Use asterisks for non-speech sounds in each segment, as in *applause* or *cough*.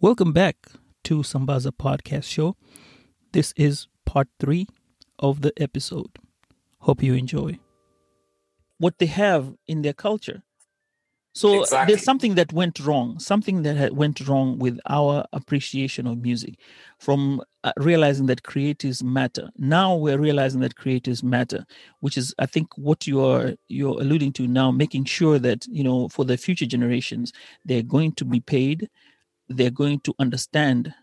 Welcome back to Sambaza Podcast Show. This is part three of the episode. Hope you enjoy what they have in their culture. So Exactly. there's something that went wrong, something that went wrong with our appreciation of music from uh, realizing that creatives matter. Now we're realizing that creatives matter, which is I think what you're you're alluding to now, making sure that, you know, for the future generations, they're going to be paid, they're going to understand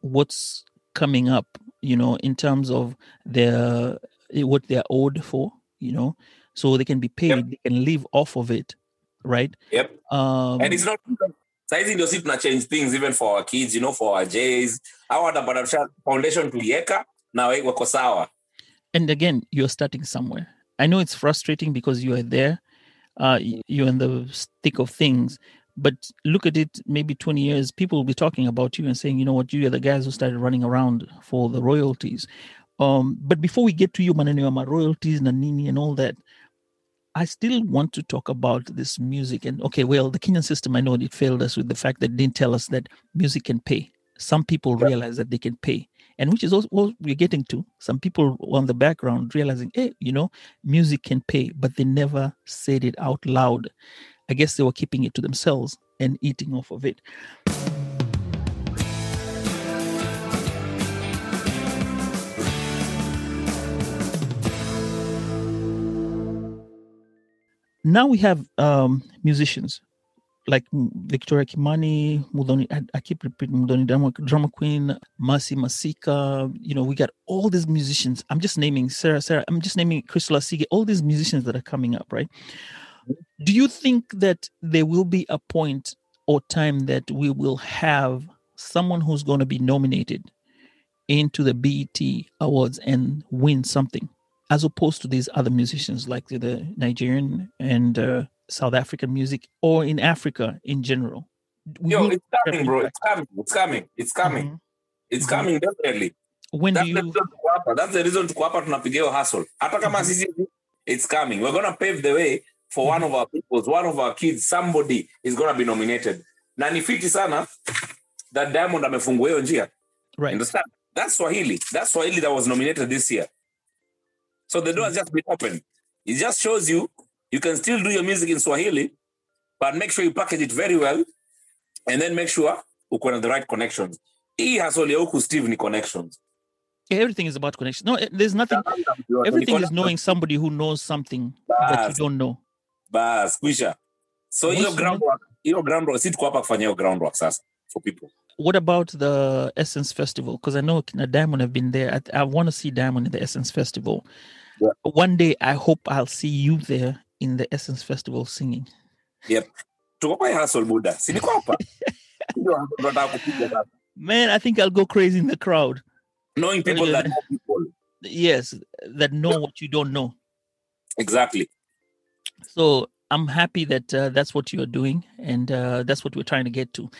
what's coming up, you know, in terms of their what they're owed for, you know, so they can be paid, they can live off of it, right? Yep. Um, and it's not saizi ndio si tuna change things even for our kids you know for our jays au watapata foundation tulieka na we- wako sawa. And again you're starting somewhere. I know it's frustrating because you are there uh you're in the thick of things but look at it maybe 20 years people will be talking about you and saying you know what you are the guys who started running around for the royalties um but before we get to you maneno ma royalties na nini and all that I still want to talk about this music and okay, well, the Kenyan system, I know it failed us with the fact that it didn't tell us that music can pay. Some people realize that they can pay, and which is also what we're getting to. Some people on the background realizing, hey, you know, music can pay, but they never said it out loud. I guess they were keeping it to themselves and eating off of it. now we have um musicians like Victoria Kimani, Muthoni, I, I keep repeating Muthoni Drummer, Drummer Queen, Masi Masika. You know, we got all these musicians. I'm just naming Sarah, Sarah. I'm just naming Crystal Asige. All these musicians that are coming up, right? Do you think that there will be a point or time that we will have someone who's going to be nominated into the BET Awards and win something, as opposed to these other musicians like the, the Nigerian and uh, South African music, or in Africa in general? yo it's coming bro. It's coming. It's coming. It's coming. Mhm. it's Mhm. coming definitely. When do that's the you? hapa that's the reason tuko hapa tunapiga hiyo hustle hata kama sisi it's coming. We're gonna pave the way for one of our peoples one of our kids somebody is gonna be nominated na ni fiti sana that diamond amefungua hiyo njia Right. Understand? That's Swahili. That's Swahili that was nominated this year. So the door has just been opened. It just shows you you can still do your music in Swahili, but make sure you package it very well, and then make sure uko na the right connections. Hii ya huku Steve ni connections. Everything is about connection. No, eh, there's nothing. Everything is knowing somebody who knows something that you don't know. Bas, kwisha. So hiyo groundwork, hiyo groundwork, si tuko hapa kufanya hiyo groundwork sasa for people. What about the Essence Festival? Because I know Kina Diamond have been there. I, I want to see Diamond in the Essence Festival. Yeah. One day, I hope I'll see you there in the Essence Festival singing. Yep. Tuko kwa hii hustle buda. Si niko hapa. *laughs* Ndio hustle tunataka kupiga sasa. Man, I think I'll go crazy in the crowd. Knowing people that know people. Yes, that know what you don't know. Exactly. So I'm happy that uh, that's what you're doing, and uh, that's what we're trying to get to.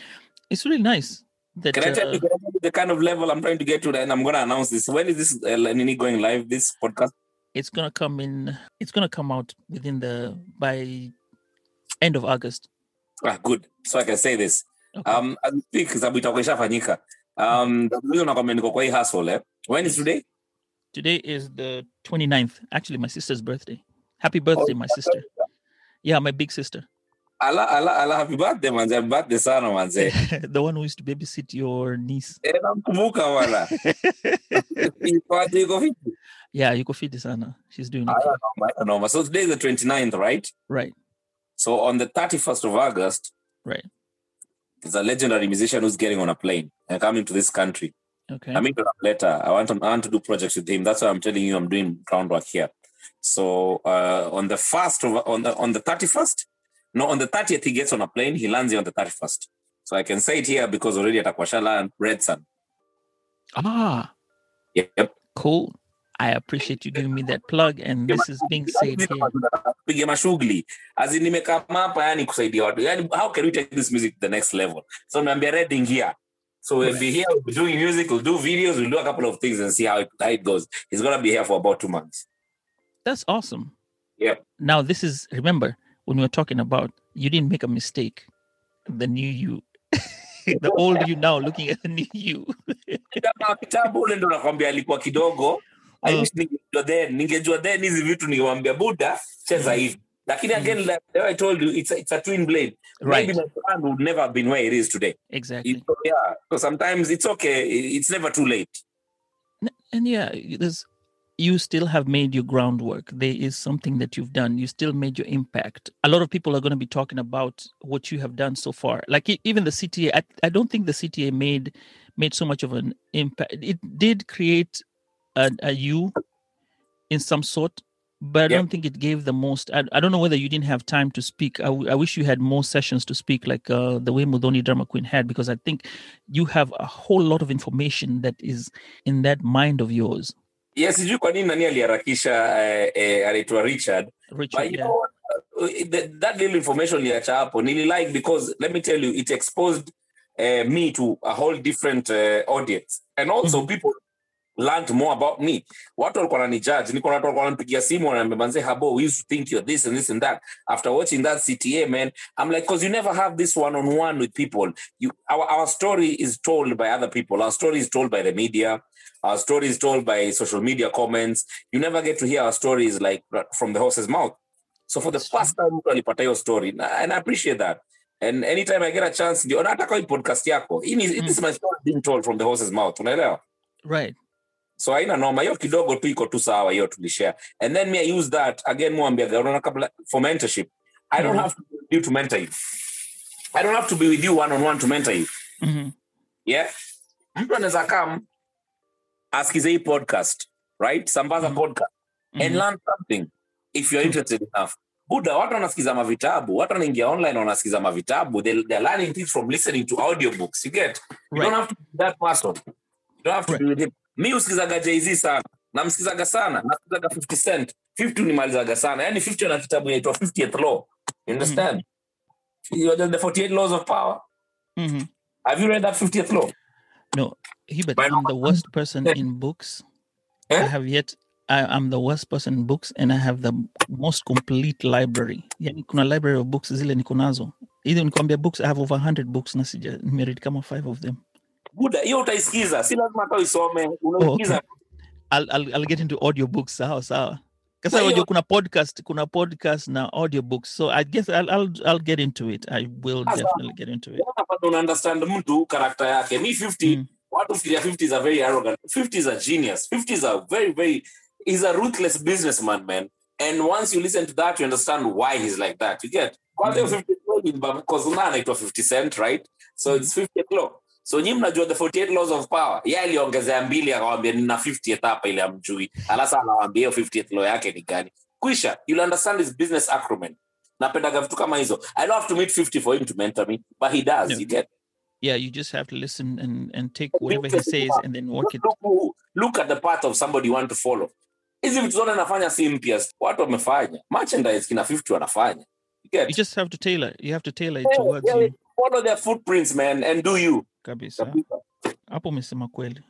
It's really nice that Can I tell uh, you can I tell you the kind of level I'm trying to get to? And I'm going to announce this. When is this uh, Nini going live? This podcast? it's gonna come in. It's gonna come out within the by end of August. Ah, good. So I can say this. Okay. Um, as we speak, sababu itakuwa ishafanyika. Um, nakwambia niko kwa hii hustle, eh? When is today? Today is the 29th. Actually, my sister's birthday. Happy birthday, my sister. Yeah, my big sister. Ala, ala, ala, happy birthday, manze. Happy birthday sana, manze. *laughs* the one who used to babysit your niece. *laughs* Eh, namkumbuka wala. Iko aje, iko vipi? yeah, you could feed this Anna. She's doing okay. noma, haya, noma. So today is the 29th, right? Right, So on the 31st of August, right. there's a legendary musician who's getting on a plane and coming to this country. Okay. I mean, later, I want, to, I want to do projects with him. That's why I'm telling you I'm doing groundwork here. So uh, on the first of, on the on the thirty first, no, on the thirtieth he gets on a plane. He lands here on the thirty first. So I can say it here because already at Akwashala and Red Sun. Ah, Yep. cool. I appreciate you giving me that plug, and this is being said here. piga mashughuli as in nimekama hapa yani kusaidia watu yani how can we take this music to the next level so nimeambia Reading here so we'll be here we'll be doing music we'll do videos we'll do a couple of things and see how it, how it goes he's gonna be here for about two months That's awesome. Yeah. Now, this is remember when we were talking about you didn't make a mistake. The new you, *laughs* the old you now looking at the new you. kama kitabu *laughs* ule ndo nakwambia alikuwa kidogo I Mm. wish ningejua then ningejua then hizi vitu ningemwambia buda cheza hivi lakini again like I told you it's a, it's a twin blade Right. maybe my brand would never have been where it is today Exactly. Yeah so sometimes it's okay it's never too late and yeah there's you still have made your groundwork. There is something that you've done. You still made your impact. A lot of people are going to be talking about what you have done so far. Like even the cta I, I don't think the cta made made so much of an impact. It did create a, a you in some sort but i Yep. don't think it gave the most I, I don't know whether you didn't have time to speak. I, w- I wish you had more sessions to speak like uh, the way Muthoni Drummer Queen had because i think you have a whole lot of information that is in that mind of yours yes sijui kwa nini nani aliharakisha eh, eh, anaitwa richard. Richard, but you yeah. know? Uh, the, that little information liacha hapo. Nililike because let me tell you it exposed uh, me to a whole different uh, audience. And also Mhm. people learned more about me. Watu walikuwa wananijudge niko na watu walikuwa wananipigia simu wananiambia manze habo we used to think you're this and this and that. After watching that cta man i'm like because you never have this one on one with people. You our, our story is told by other people. Our story is told by the media our story is told by social media comments. You never get to hear our stories like from the horse's mouth. So for the first time mtu alipata hiyo story and i appreciate that. And anytime i get a chance ndio hata kwa podcast yako hii this is my story being told from the horse's mouth unaelewa? Right. So haina noma hiyo kidogo tu iko tu sawa hiyo tulishare and then me i use that again mwambiaga unaona kabla for mentorship i don't Mhm. have to be with you to mentor you. I don't have to be with you one on one to mentor you. Mhm. yeah? Mtu anaweza kam askize hii podcast right? Sambaza Mhm. podcast. And Mhm. learn something. If you're interested enough. Buda watu wanasikiza mavitabu watu wanaingia online wanasikiza mavitabu they, they're learning things from listening to audiobooks. You get? You Right. don't have to be that person. You don't have to Right. be with him mi usikizaga Jay-Z sana. Namsikizaga sana. Nasikizaga 50 cent. 50 unimalizaga sana. Yani 50 ana kitabu inaitwa 50th law. You understand? You know the 48 laws of power. Mhm. have you read that 50th law No, Hubert, I'm the worst person in books. I Eh? have yet. I, I'm the worst person in books, and I have the most complete library. Yani kuna library of books zile niko nazo. Either nikwambia books, I have over 100 books na sija nimeread kama five of them. buda hiyo utaisikiza si lazima hata uisome unaisikiza I'll, I'll, I'll get into audiobooks sawa sawa. Hiyo- wajua kuna podcast, kuna podcast na audiobooks. So I guess I'll, I'll, I'll get into it. I will Sasa- definitely get into it. unapata una understand mtu karakta yake. Mi 50 Mm. watu fikiria 50 is a very arrogant 50 is a genius 50 is a very very he's a ruthless businessman man. And once you listen to that you understand why he's like that. You get? Kwanza hiyo 50 law ni mba- cause una anaitwa 50 cent right? So it's 50th law so nyi mnajua the 48 laws of power ye aliongezea mbili akawambia nina 50th hapa ile amjui alasa anawambia hiyo 50th law yake ni gani kwisha you'll understand his business acumen napendaga vitu kama hizo i don't have to meet 50 for him to mentor me but he does Yeah. you get Yeah, you just have to listen and, and take whatever he says and then work it. look, look at the path of somebody you want to follow hizi vitu zote nafanya si mpya watu wamefanya merchandise kina 50 wanafanya You get? You just have to tailor. You have to tailor it Yeah, towards yeah, you. follow their footprints man and do you Kabisa. Hapo umesema kweli.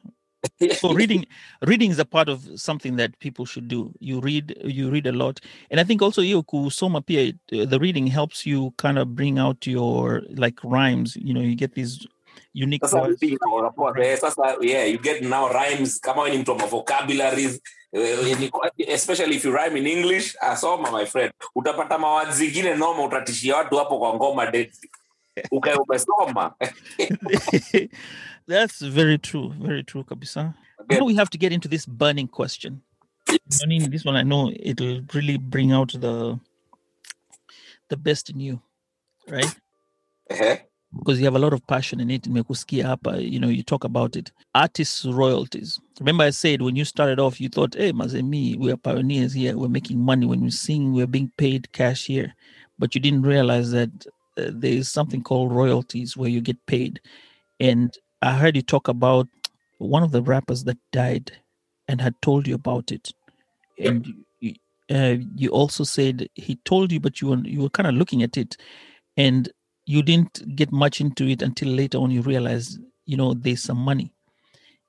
so reading reading is a part of something that people should do. You read you read a lot. And i think also hiyo kusoma pia uh, the reading helps you kind of bring out your like rhymes. You know you get these unique sasa words. eh, sasa yeah you get now rhymes. Kama ni mtu wa vocabularies eh, especially if you rhyme in english asoma my friend. Utapata mawazi zingine noma utatishia watu hapo kwa ngoma deadly umesoma *laughs* that's very true very true kabisa now we have to get into this burning question Nonini, this one i know it'll really bring out the the best in you right Ehe. because you have a lot of passion in it. Nimekusikia hapa, you know, you talk about it. Artists royalties. Remember, I said when you started off, you thought, "Hey, Mazemi, we are pioneers here. We're making money when we sing. We're being paid cash here," but you didn't realize that uh, there is something called royalties where you get paid. And I heard you talk about one of the rappers that died and had told you about it, and you, uh, you also said he told you, but you were you were kind of looking at it, and you didn't get much into it until later on. You realized, you know, there's some money,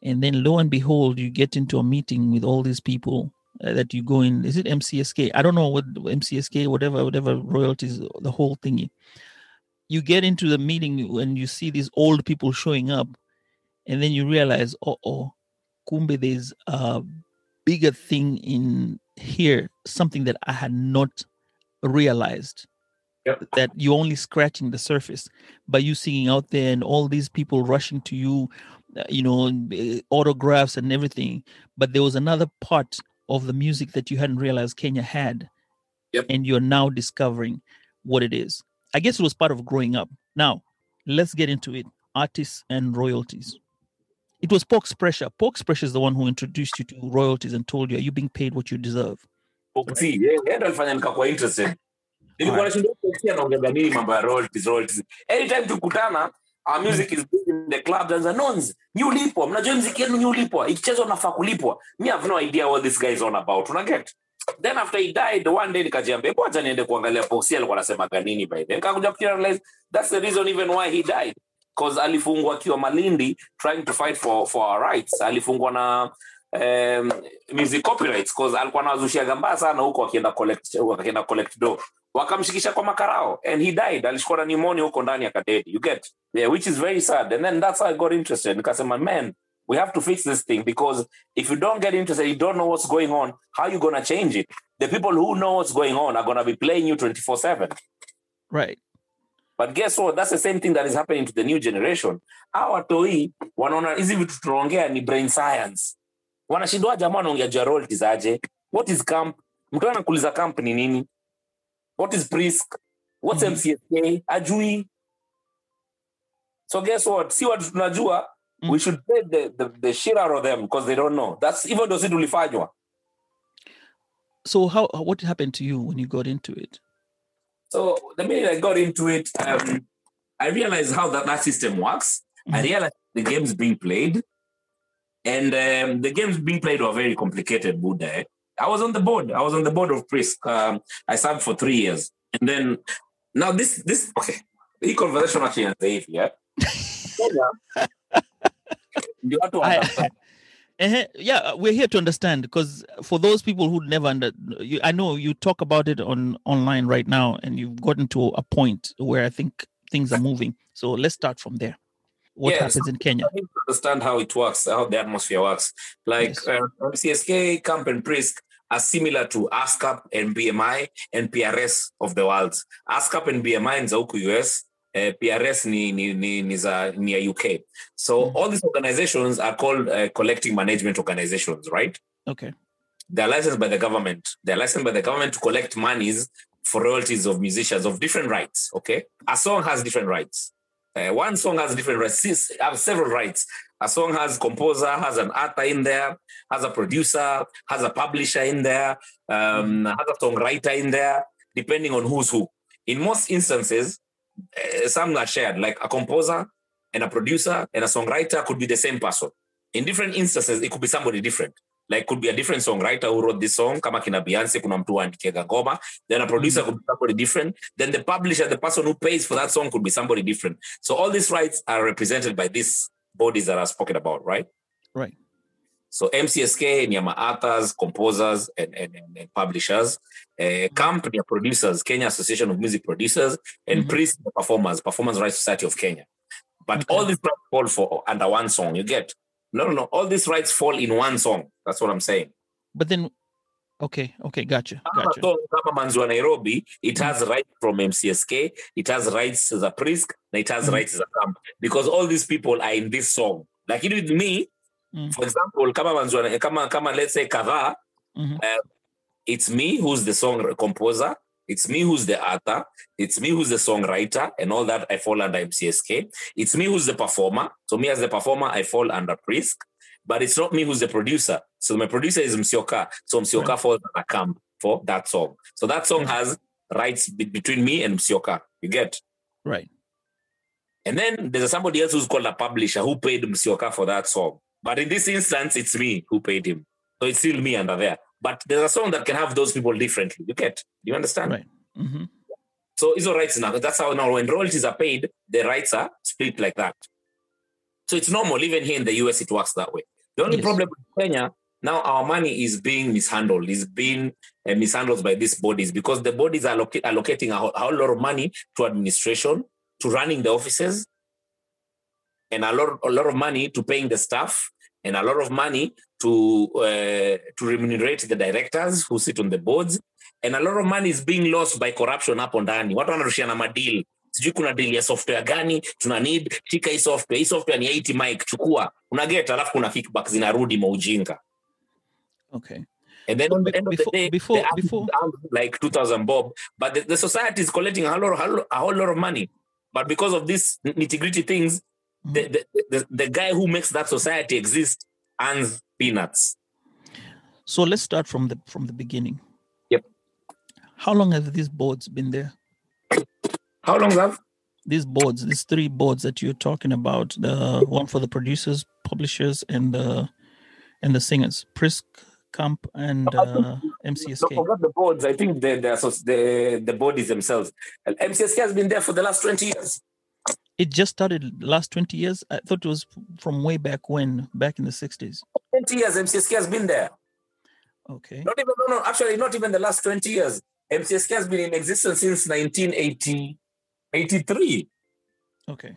and then lo and behold, you get into a meeting with all these people uh, that you go in. Is it MCSK? I don't know what MCSK, whatever, whatever royalties, the whole thingy. You get into the meeting when you see these old people showing up, and then you realize, oh, oh, kumbe, there's a bigger thing in here, something that I had not realized. Yep. That you're only scratching the surface by you singing out there and all these people rushing to you, uh, you know, uh, autographs and everything. But there was another part of the music that you hadn't realized Kenya had. Yep. And you're now discovering what it is. I guess it was part of growing up. Now, let's get into it artists and royalties. It was Pox Pressure. Pox Pressure is the one who introduced you to royalties and told you, are you being paid what you deserve? Foxy, yeye yeye ndo alifanya nikakuwa interested. Nilikuwa Alright. nashindwa Foxy anaongea nini mambo ya royalties royalties. Anytime tukutana our music is in the clubs and the nons. Nyi ulipwa, mnajua mziki yenu nyi ulipwa. Ikichezwa nafaa kulipwa. Me have no idea what this guy is on about. Una get? Then after he died one day nikajiambia hebu niende kuangalia posi alikuwa anasemaga nini by then. Nikakuja kurealize that's the reason even why he died. Cause alifungwa akiwa Malindi trying to fight for for our rights. Alifungwa na um, music copyrights cause alikuwa anawazushiaga mbaya sana huko akienda collect akienda collect do wakamshikisha kwa makarao and he died alishikwa na pneumonia huko ndani akadedi you get yeah which is very sad and then that's how i got interested nikasema man we have to fix this thing because if you don't get interested you don't know what's going on how are you gonna change it? The people who know what's going on are gonna be playing you 24 7 Right. but guess what? That's the same thing that is happening to the new generation. Hawa toi wanaona hizi vitu tunaongea ni brain science. Wanashindwa jamaa wanaongea juu ya royalties aje? What is camp? Mtu anakuuliza camp ni nini? What is prisk? What's Mhm. mcsk ajui. So guess what? Si watu tunajua Mm. we should play the, the, the shit out of them because they don't know that's even though si tulifanywa So how what happened to you when you got into it? So the minute I got into it, um, I realized how that, that system works. I Mhm. realized the games being played, and um, the games being played were very complicated. Buddha, eh? I was on the board. I was on the board of Prisk. Um, I served for three years, and then now this this okay. The conversation actually ends hivi, yeah. *laughs* Kenya, ndio watu I, wana- Eh, yeah, we're here to understand because for those people who never under, you, I know you talk about it on online right now, and you've gotten to a point where I think things are moving. So let's start from there. What Yes. happens in Kenya? I need to understand how it works, how the atmosphere works. Like Yes. uh, CSK, Camp and Prisk are similar to ASCAP and BMI and PRS of the world. ASCAP and BMI in za US, uh, PRS ni, ni, ni, ni, za, ni ya UK. So Mhm. all these organizations are called uh, collecting management organizations, right? Okay. They're licensed by the government. They're licensed by the government to collect monies for royalties of musicians of different rights. Okay, a song has different rights. Uh, one song has different rights. Have several rights. A song has composer, has an author in there, has a producer, has a publisher in there, um, has a songwriter in there, depending on who's who. In most instances, Eh, some are shared, like a composer and a producer and a songwriter could be the same person. In different instances, it could be somebody different. Like could be a different songwriter who wrote this song kama kina beyonce kuna mtu ngoma. Then a producer mm. could be somebody different. Then the publisher the person who pays for that song could be somebody different. So all these rights are represented by these bodies that i've spoken about right? Right. So mcsk ni ya authors composers and, and, and, and publishers uh, camp ni producers kenya association of music producers and Mhm. prisk the performers performance rights society of kenya but Okay. all these rights fall for under one song you get no no no all these rights fall in one song that's what i'm saying But then, okay, okay, gotcha, gotcha. song kama manzi wa nairobi it has rights from mcsk it has rights za prisk na it has Mhm. rights za camp because all these people are in this song lakini with me Mm. for example kama wa, kama kama let's say kadhaa Mhm. it's me who's the song composer It's me who's the author. It's me who's the songwriter and all that. I fall under MCSK. It's me who's the performer. So me as the performer, I fall under Prisk. But it's not me who's the producer. So my producer is Msioka. So Msioka Right. falls under camp for that song. So that song has rights be- between me and Msioka. You get? Right. And then there's somebody else who's called a publisher who paid Msioka for that song. But in this instance, it's me who paid him. So it's still me under there. But there's a song that can have those people differently. You get? Do you understand? Right. hmm So hizo rights now, that's how now when royalties are paid, the rights are split like that. So it's normal. Even here in the US, it works that way. The only Yes. problem with Kenya, now our money is being mishandled, is being uh, mishandled by these bodies because the bodies are alloc- allocating a whole, a whole lot of money to administration, to running the offices, and a lot, a lot of money to paying the staff, and a lot of money to uh, to remunerate the directors who sit on the boards, and a lot of money is being lost by corruption hapo ndani. Watu wanarushiana madeal sijui kuna deal ya software gani tuna need shika hii software. Hii software ni 80 mic chukua. Unaget alafu kuna kickback zinarudi maujinga Okay. and then on the end of before- the day before- the before- like 2000 bob. But the, the society is collecting a lot, a whole- a whole lot of money. But because of these nitty-gritty things the, the, the, the guy who makes that society exist earns peanuts So let's start from the from the beginning. Yep. How long have these boards been there? how long have These boards, these three boards that you're talking about, the one for the producers, publishers, and the and the singers, Prisk, Camp, and uh, Don't MCSK. forget the boards. I think the the, the the bodies themselves. MCSK has been there for the last 20 years. It just started last 20 years. I thought it was from way back when, back in the 60s. 20 years MCSK has been there. Okay. Not even no, no, actually not even the last 20 years. MCSK has been in existence since 1980, 83. Okay.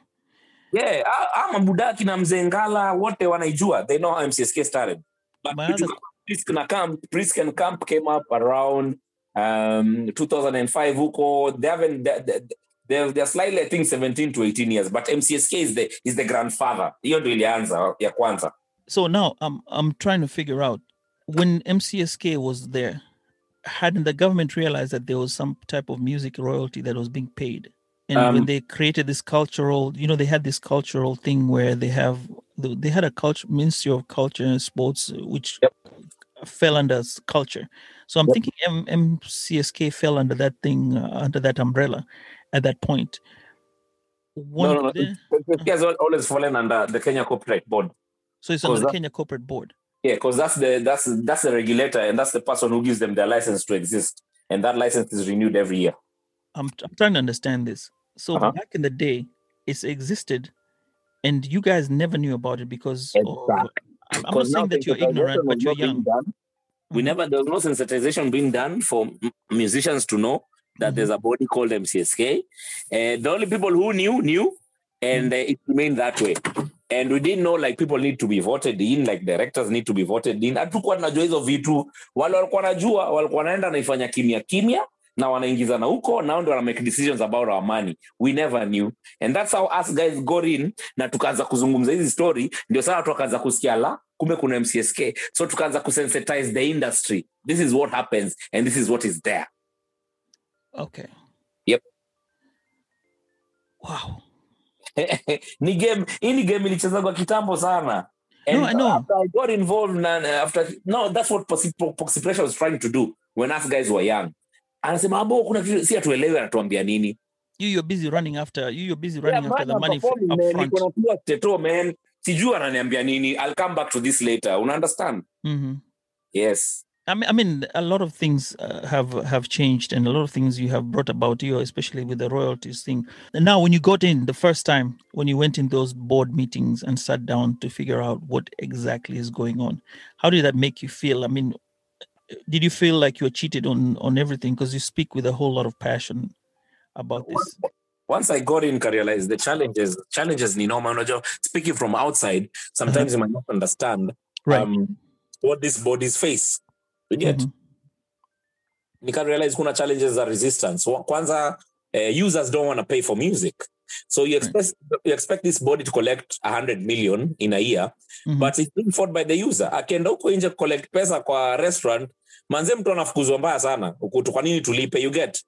Yeah, ah, ah, mabudaki na mzengala wote wanaijua. They know how MCSK started. But My vitu other- kama Prisk na Camp, Prisk and Camp came up around um, 2005 huko. They haven't they, they, they're, they're slightly I think 17 to 18 years, but MCSK is the is the grandfather. Hiyo ndio ilianza ya kwanza. So now I'm I'm trying to figure out when MCSK was there, hadn't the government realized that there was some type of music royalty that was being paid? And when Um, they created this cultural, you know, they had this cultural thing where they have they had a culture ministry of culture and sports, which Yep. fell under culture. So I'm Yep. thinking M- MCSK fell under that thing, uh, under that umbrella, at that point. One no, no, no. MCSK has always fallen under the Kenya Copyright Board. so it's under the that- Kenya Copyright Board. Yeah, because that's the that's that's the regulator and that's the person who gives them their license to exist, and that license is renewed every year. I'm, I'm trying to understand this. So Uh-huh. back in the day, it's existed, and you guys never knew about it because Exactly. I'm, I'm not saying that you're ignorant, but you're young. done. We Mhm. never there was no sensitization being done for musicians to know that there's a body called MCSK. Uh, the only people who knew knew, and uh, it remained that way. And we didn't know like people need to be voted in, like directors need to be voted in. Hatukuwa tunajua hizo vitu. Wale walikuwa wanajua, walikuwa wanaenda naifanya kimya kimya na wanaingizana huko nao ndio wana make decisions about our money. We never knew. And that's how us guys got in na tukaanza kuzungumza hizi story. Ndio saa watu wakaanza kusikia la kumbe kuna mcsk so tukaanza kusensitize the industry. This is what happens and this is what is there Okay. Yep. Wow. *laughs* ni game hii ni game ilichezagwa kitambo sana No, I know. after I got involved and after no that's what Poxy Pressure was trying to do when us guys were young anasema abo kuna kitu si atuelewe anatuambia nini You you're busy running after you. You're busy running Yeah, after the money up front. Niko na teto man sijui ananiambia nini i'll come back to this later una understand hmm yes I mean, I mean, a lot of things uh, have have changed, and a lot of things you have brought about you, especially with the royalties thing. And now, when you got in the first time, when you went in those board meetings and sat down to figure out what exactly is going on, how did that make you feel? I mean, did you feel like you were cheated on on everything? Because you speak with a whole lot of passion about this. once I got in, I realized the challenges, challenges ni normal. Unajua, speaking from outside, sometimes you might not understand Right. um, what these bodies face. Mhm. Nika realize kuna challenges za resistance. Kwanza, uh, users don't want to pay for music. So you expect you expect this body to collect 100 million in a year, Mhm. but it's being fought by the user. Akienda huko nje collect pesa kwa restaurant, manze mtu anafukuzwa mbaya sana. Ukutu kwa nini tulipe? You get?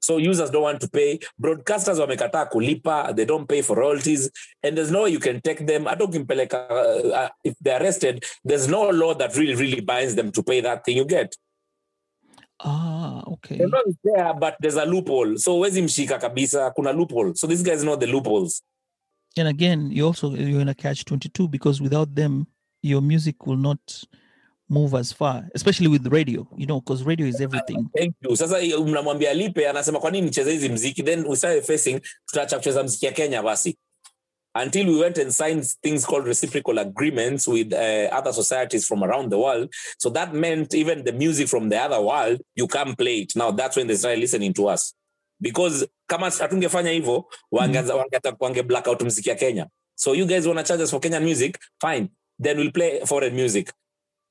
So users don't want to pay. Broadcasters wamekataa kulipa. They don't pay for royalties. And there's no way you can take them. Hata ukimpeleka uh, uh, if they're arrested there's no law that really really binds them to pay that thing you get. Ah, okay. the law is there but there's a loophole. So wezi mshika kabisa kuna loophole. So these guys know the loopholes. And again, you also you're in a catch twenty two because without them, your music will not move as far, especially with radio. You know, because radio is everything. thank you. Sasa mnamwambia lipe anasema kwa nini nicheze hizi mziki? Then we started facing tutaacha kucheza mziki ya kenya basi. Until we went and signed things called reciprocal agreements with uh, other societies from around the world. So that meant even the music from the other world you can't play it. Now that's when they started listening to us. Because kama hatungefanya hivyo wange, wange black out mziki ya kenya. So you guys wanna charge us for kenyan music? Fine. Then we'll play foreign music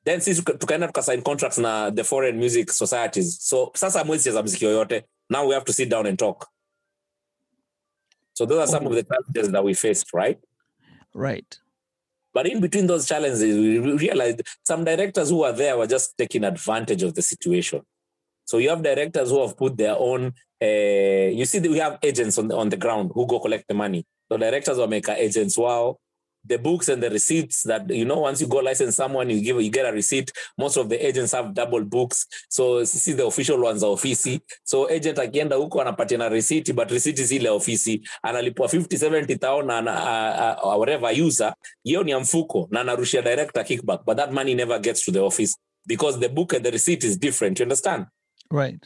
then sisi tuka- tukaenda tukasign contracts na the foreign music societies. So sasa mwezi cheza mziki yoyote. Now we have to sit down and talk. So those are some of the challenges that we faced right? Right. but in between those challenges we realized some directors who were there were just taking advantage of the situation. So you have directors who have put their own uh, you see we have agents on the, on the ground who go collect the money. So directors will make agents wow the books and the receipts that you know once you go license someone you give you get a receipt. Most of the agents have double books. So see the official ones are ofisi. So agent akienda huko anapatia na receipt but receipt si ile ofisi. Analipwa 50 70 town na ana- whatever user. Hiyo ni mfuko na anarushia director kickback but that money never gets to the office because the book and the receipt is different you understand? Right.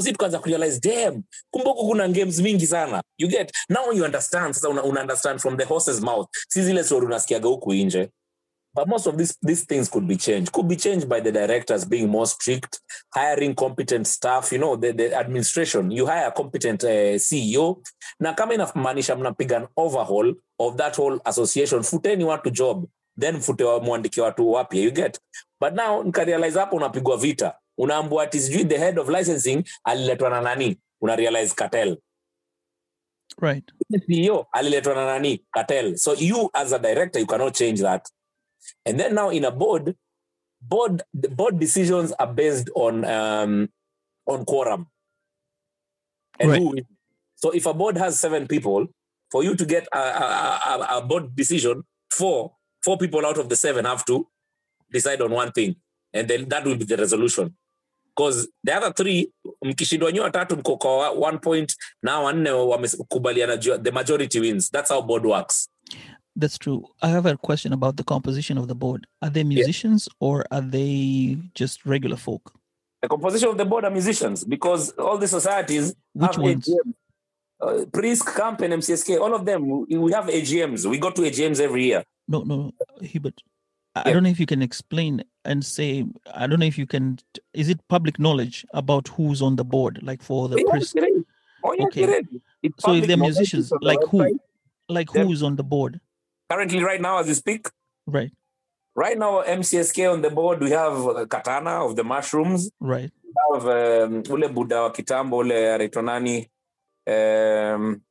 So si tukaanza kurealize damn kumbe huku kuna games mingi sana. You get now you understand sasa una, una understand from the horse's mouth. Si zile story unasikiaga huku nje. But most of these, these things could be changed. Could be changed by the directors being more strict hiring competent staff you know the, the administration. You hire a competent uh, ceo na kama inamaanisha mnapiga an overhaul of that whole association futeni watu job then mfute wa- mwandike watu wapya you get. But now nikarealize hapo unapigwa vita unaambua ati sijui the head of licensing aliletwa na nani? Una realize cartel. Right. ceo aliletwa na nani? Cartel. So you as a director you cannot change that. And then now in a board board the board decisions are based on um on quorum. And Right. who so if a board has seven people for you to get a, a, a, a board decision four four people out of the seven have to decide on one thing. And then that will be the resolution because the other three mkishindwa nyi watatu mko kwa one point na wanne wamekubaliana the majority wins that's how board works That's true. I have a question about the composition of the board. Are they musicians or are they just regular folk? the composition of the board are musicians because all the societies Which have ones? AGMs. Uh, Prisk, Camp, and MCSK, all of them, we have AGMs. We go to AGMs every year. No, no, Hubert. I I Yeah. don't know if you can explain and say. I don't know if you can. Is it public knowledge about who's on the board, like for the Yeah, Prisk? Oh, yeah, Okay. get ready. It's So if they're musicians, it's on the like who? website. Like who's on the board? Currently, right now, as we speak, Right, right now, MCSK on the board, we have uh, Katana of the Mushrooms. right. We have um, ule Buddha wa kitambo, ule anaitwa? Um,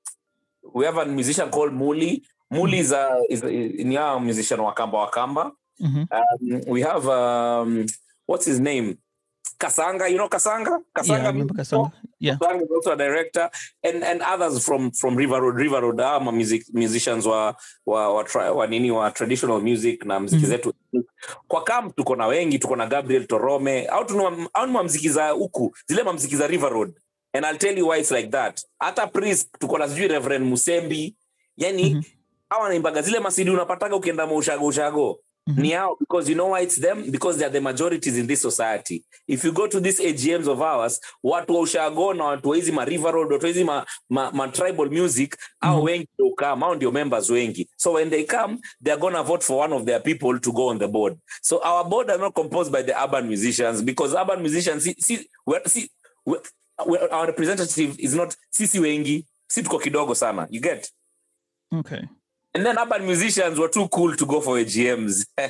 we have a musician called Muli. Muli is a is, is ni a musician wa Kamba wa Kamba. hmm Um, we have um, what's his name? Kasanga, you know Kasanga? Kasanga, Yeah, I remember Kasanga. Yeah, Kasanga is also a director, and and others from from River Road. River Road, ama music musicians wa wa wa, tra, wa nini wa traditional music na mziki Mhm. zetu. Kwa camp tuko na wengi, tuko na Gabriel Torome, au tuna au mamziki za huku, zile mamziki za River Road. And I'll tell you why it's like that. Hata priest tuko na sijui Reverend Musembi. Yani Mhm. hawa naimbaga zile masidi unapataga ukienda maushago ushago Mhm. Ni hao because you know why it's them? Because they're the majorities in this society. If you go to these agms of ours watu wa ushago na watu wa hizi ma river road watu wa hizi ma, ma, ma tribal music au Mhm. wengi ndio come au ndio members wengi. So when they come they're gonna vote for one of their people to go on the board. So our board are not composed by the urban musicians because urban musicians see, see, we're, si, we're, we're, our representative is not sisi wengi si tuko kidogo sana. You get? Okay. And then urban musicians were too cool to go for AGMs. *laughs*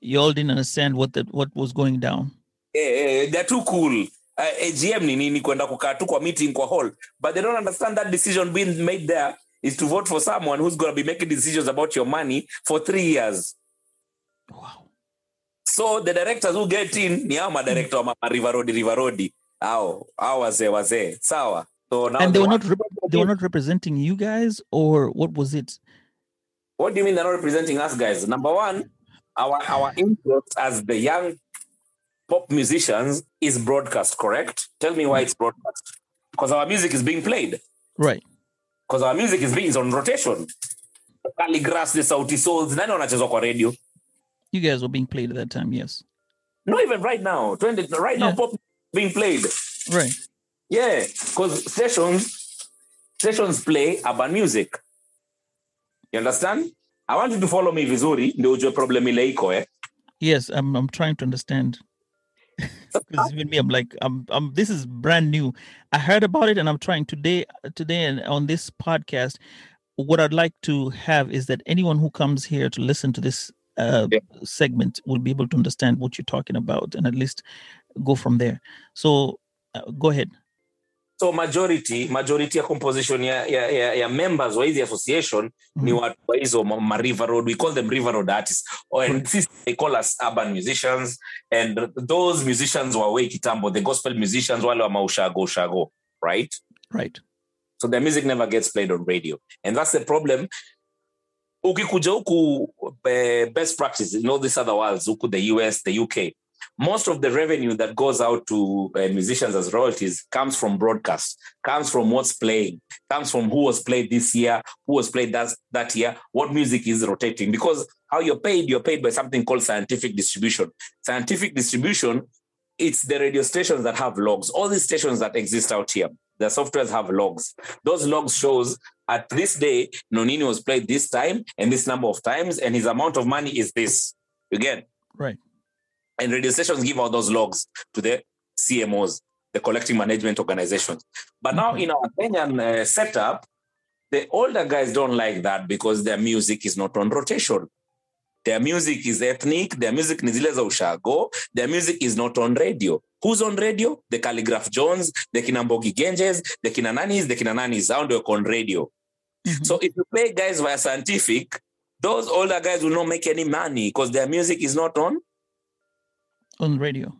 You all didn't understand what that what was going down. Eh, they're too cool. Uh, AGM ni nini kwenda kukaa tu kwa meeting kwa hall but they don't understand that decision being made there is to vote for someone who's going to be making decisions about your money for three years Wow. so the directors who get in ni hao madirector wa ma- River Road River Road Hao hao wazee wazee. Sawa. So now and they the were not they were not representing you guys, or what was it? What do you mean they're not representing us guys? Number one, our our interest as the young pop musicians is broadcast, correct? Tell me why it's broadcast. Because our music is being played. Right. Because our music is being is on rotation. The Sauti Sols, nani wanachezwa kwa radio? You guys were being played at that time. Yes. Not even right now. 20, right now, Yeah. pop being played. Right. Yeah, because stations stations play urban music. You understand? I want you to follow me vizuri ndio ujue problem ile iko eh. Yes. I'm. I'm trying to understand. *laughs* Because even me, I'm like, I'm, I'm. This is brand new. I heard about it, and I'm trying today. Today, and on this podcast, what I'd like to have is that anyone who comes here to listen to this uh, Yeah. segment will be able to understand what you're talking about, and at least go from there. So, uh, go ahead. So majority majority ya composition ya, ya, ya, ya members wa hizi association ni Mhm. watu wa hizo ma, ma river road we call them river road artists. Or and sisi they call us urban musicians and those musicians wa way kitambo the gospel musicians wale wa maushago ushago right? Right. so their music never gets played on radio. And that's the problem. Ukikuja huku eh, best practice in all these other worlds huku the us the uk most of the revenue that goes out to uh, musicians as royalties comes from broadcast comes from what's playing comes from who was played this year who was played that, that year what music is rotating. Because how you're paid you're paid by something called scientific distribution. Scientific distribution it's the radio stations that have logs. All these stations that exist out here the softwares have logs. Those logs shows at this day nonini was played this time and this number of times and his amount of money is this. Again, Right. And radio stations give out those logs to the cmos the collecting management organizations. But now in our kenyan uh, setup the older guys don't like that because their music is not on rotation. Their music is ethnic their music ni zile za ushago their music is not on radio. Who's on radio? The Khaligraph Jones the kina mbogi genjes the kina nanis the kina nanis. Hao ndio wako on radio. Mhm. so if you play guys via scientific those older guys will not make any money because their music is not on on radio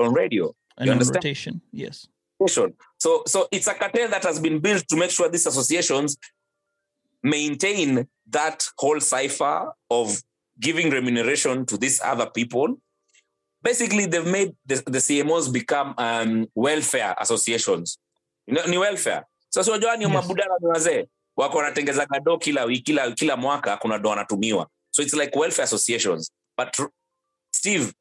on radio and You on understand? rotation. Yes. So, so it's a cartel that has been built to make sure these associations maintain that whole cipher of giving remuneration to these other people. Basically, they've made the, the CMOs become um, welfare associations. You know, ni welfare. Sasa unajua ni Yes. mabudana ni wazee wako do kila kila, kila mwaka kuna do wanatumiwa. So it's like welfare associations. But Steve,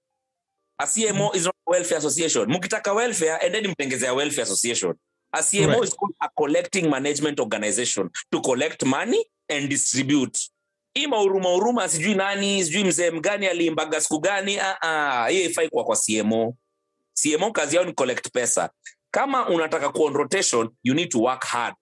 a CMO is not a welfare association. Mukitaka welfare, and endeni mtengeze a welfare association. A CMO Right. is called a collecting management organization to collect money and distribute. Hii mauruma huruma sijui nani sijui mzee mgani aliimbaga siku gani ah, ah, hiyo ifai kuwa kwa CMO. CMO kazi yao ni collect pesa. Kama unataka kuwa on rotation, you need to work hard.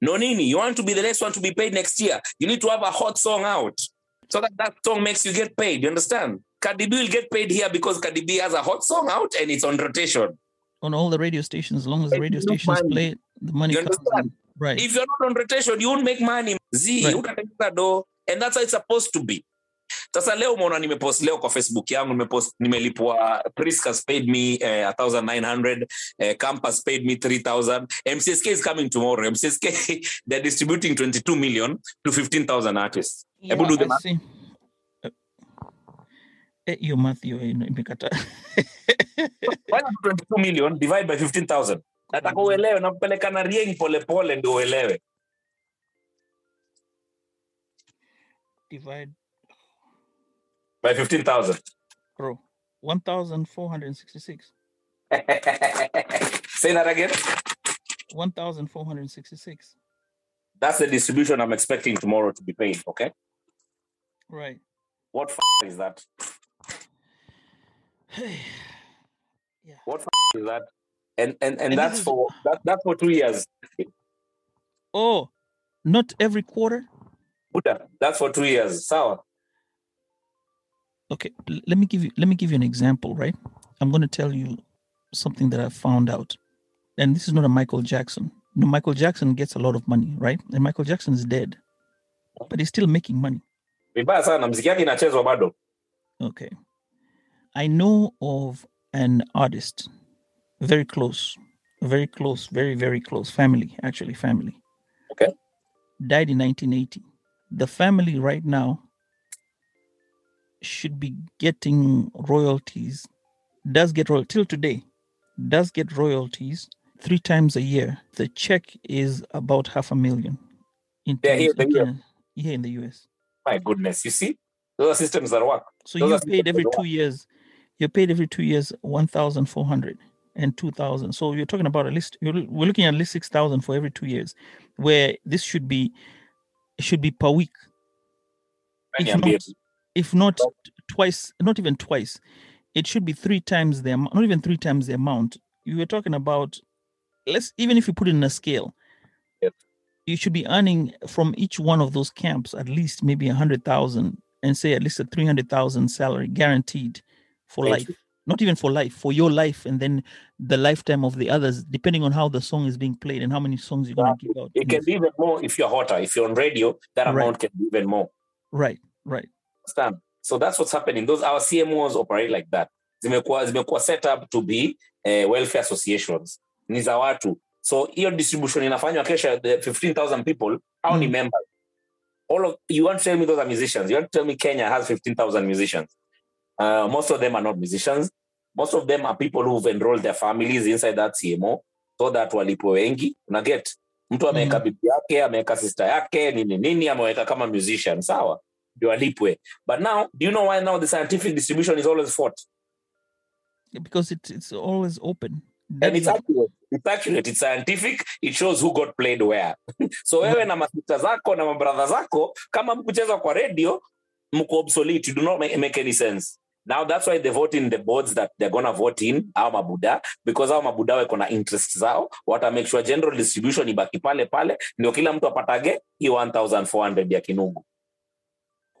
No nini, you want to be the next one to be paid next year. You need to have a hot song out so that that song makes you get paid. You understand? Cardi B will get paid here because Cardi B has a hot song out and it's on rotation. On all the radio stations, as long as the radio stations find- play, the money You comes. in. Right. If you're not on rotation, you won't make money. Z, Right. utatengeneza do and that's how it's supposed to be. Sasa leo umeona nimepost leo kwa Facebook yangu nimepost nimelipwa Priscas paid me uh, 1900 uh, Campus paid me 3000 MCSK is coming tomorrow MCSK *laughs* they're distributing 22 million to 15000 artists Hebu do the I math. see. Uh, eh, Eh, hiyo math hiyo ina- imekata. Why 22 million divide by 15000 nataka uelewe nakupeleka na rieng polepole ndio uelewe Divide, by 15000 bro. 1,466. *laughs* say that again 1,466. that's the distribution i'm expecting tomorrow to be paid okay Right. what f- is that *sighs* yeah. what f- is that and and and, And that's is- for that, that's for two years Oh, not every quarter. Buddha, that's for two years sawa Okay, let me give you let me give you an example, right? I'm going to tell you something that I found out. And this is not a Michael Jackson. No, Michael Jackson gets a lot of money, right? And Michael Jackson is dead. But he's still making money. vibaya sana mziki yake inachezwa bado Okay. I know of an artist very close, very close, very very close family. Actually, family. Okay. Died in 1980. The family right now should be getting royalties. Does get royal till today. Does get royalties three times a year. The check is about half a million. In Yeah, here in the in here in the US. My goodness, you see, those are systems that work. So Those you paid every two years. You're paid every two years one thousand four hundred and two thousand. So you're talking about at least you're, we're looking at at least six thousand for every two years, where this should be should be per week, if not, if not twice, not even twice. It should be three times the amount, not even three times the amount. You were talking about let's even if you put it in a scale, Yep. you should be earning from each one of those camps at least maybe a hundred thousand and say at least a three hundred thousand salary guaranteed for Thank life. you. Not even for life, for your life, and then the lifetime of the others, depending on how the song is being played and how many songs you're going to give out. It can be even more if you're hotter. If you're on radio, that Right. amount can be even more. Right, right. Understand? So that's what's happening. Those our CMOs operate like that. Zimekuwa zimekuwa set up to be uh, welfare associations. Ni za watu. So hiyo distribution inafanywa kesha the 15,000 people how ni Mm. members. All of you want to tell me those are musicians. You want to tell me Kenya has 15,000 musicians. Uh, most of them are not musicians. Most of them are people who've enrolled their families inside that CMO so that walipwe wengi. Una get mtu ameweka Mhm. bibi yake, ameweka sister yake, nini nini, ameweka kama musician, sawa? Ndio alipwe. But now, do you know why now the scientific distribution is always fought? Because it, it's always open. And it's accurate. It's accurate. It's scientific. It shows who got played where. *laughs* so wewe na masista zako na mabradha zako kama mkucheza kwa radio mko obsolete. You do not make, make any sense. Now that's why they vote in the boards that they're gonna vote in au mabuda because hao mabuda wako na interest zao wata make sure general distribution ibaki pale pale ndio kila mtu apatage hiyo 1400 ya kinugu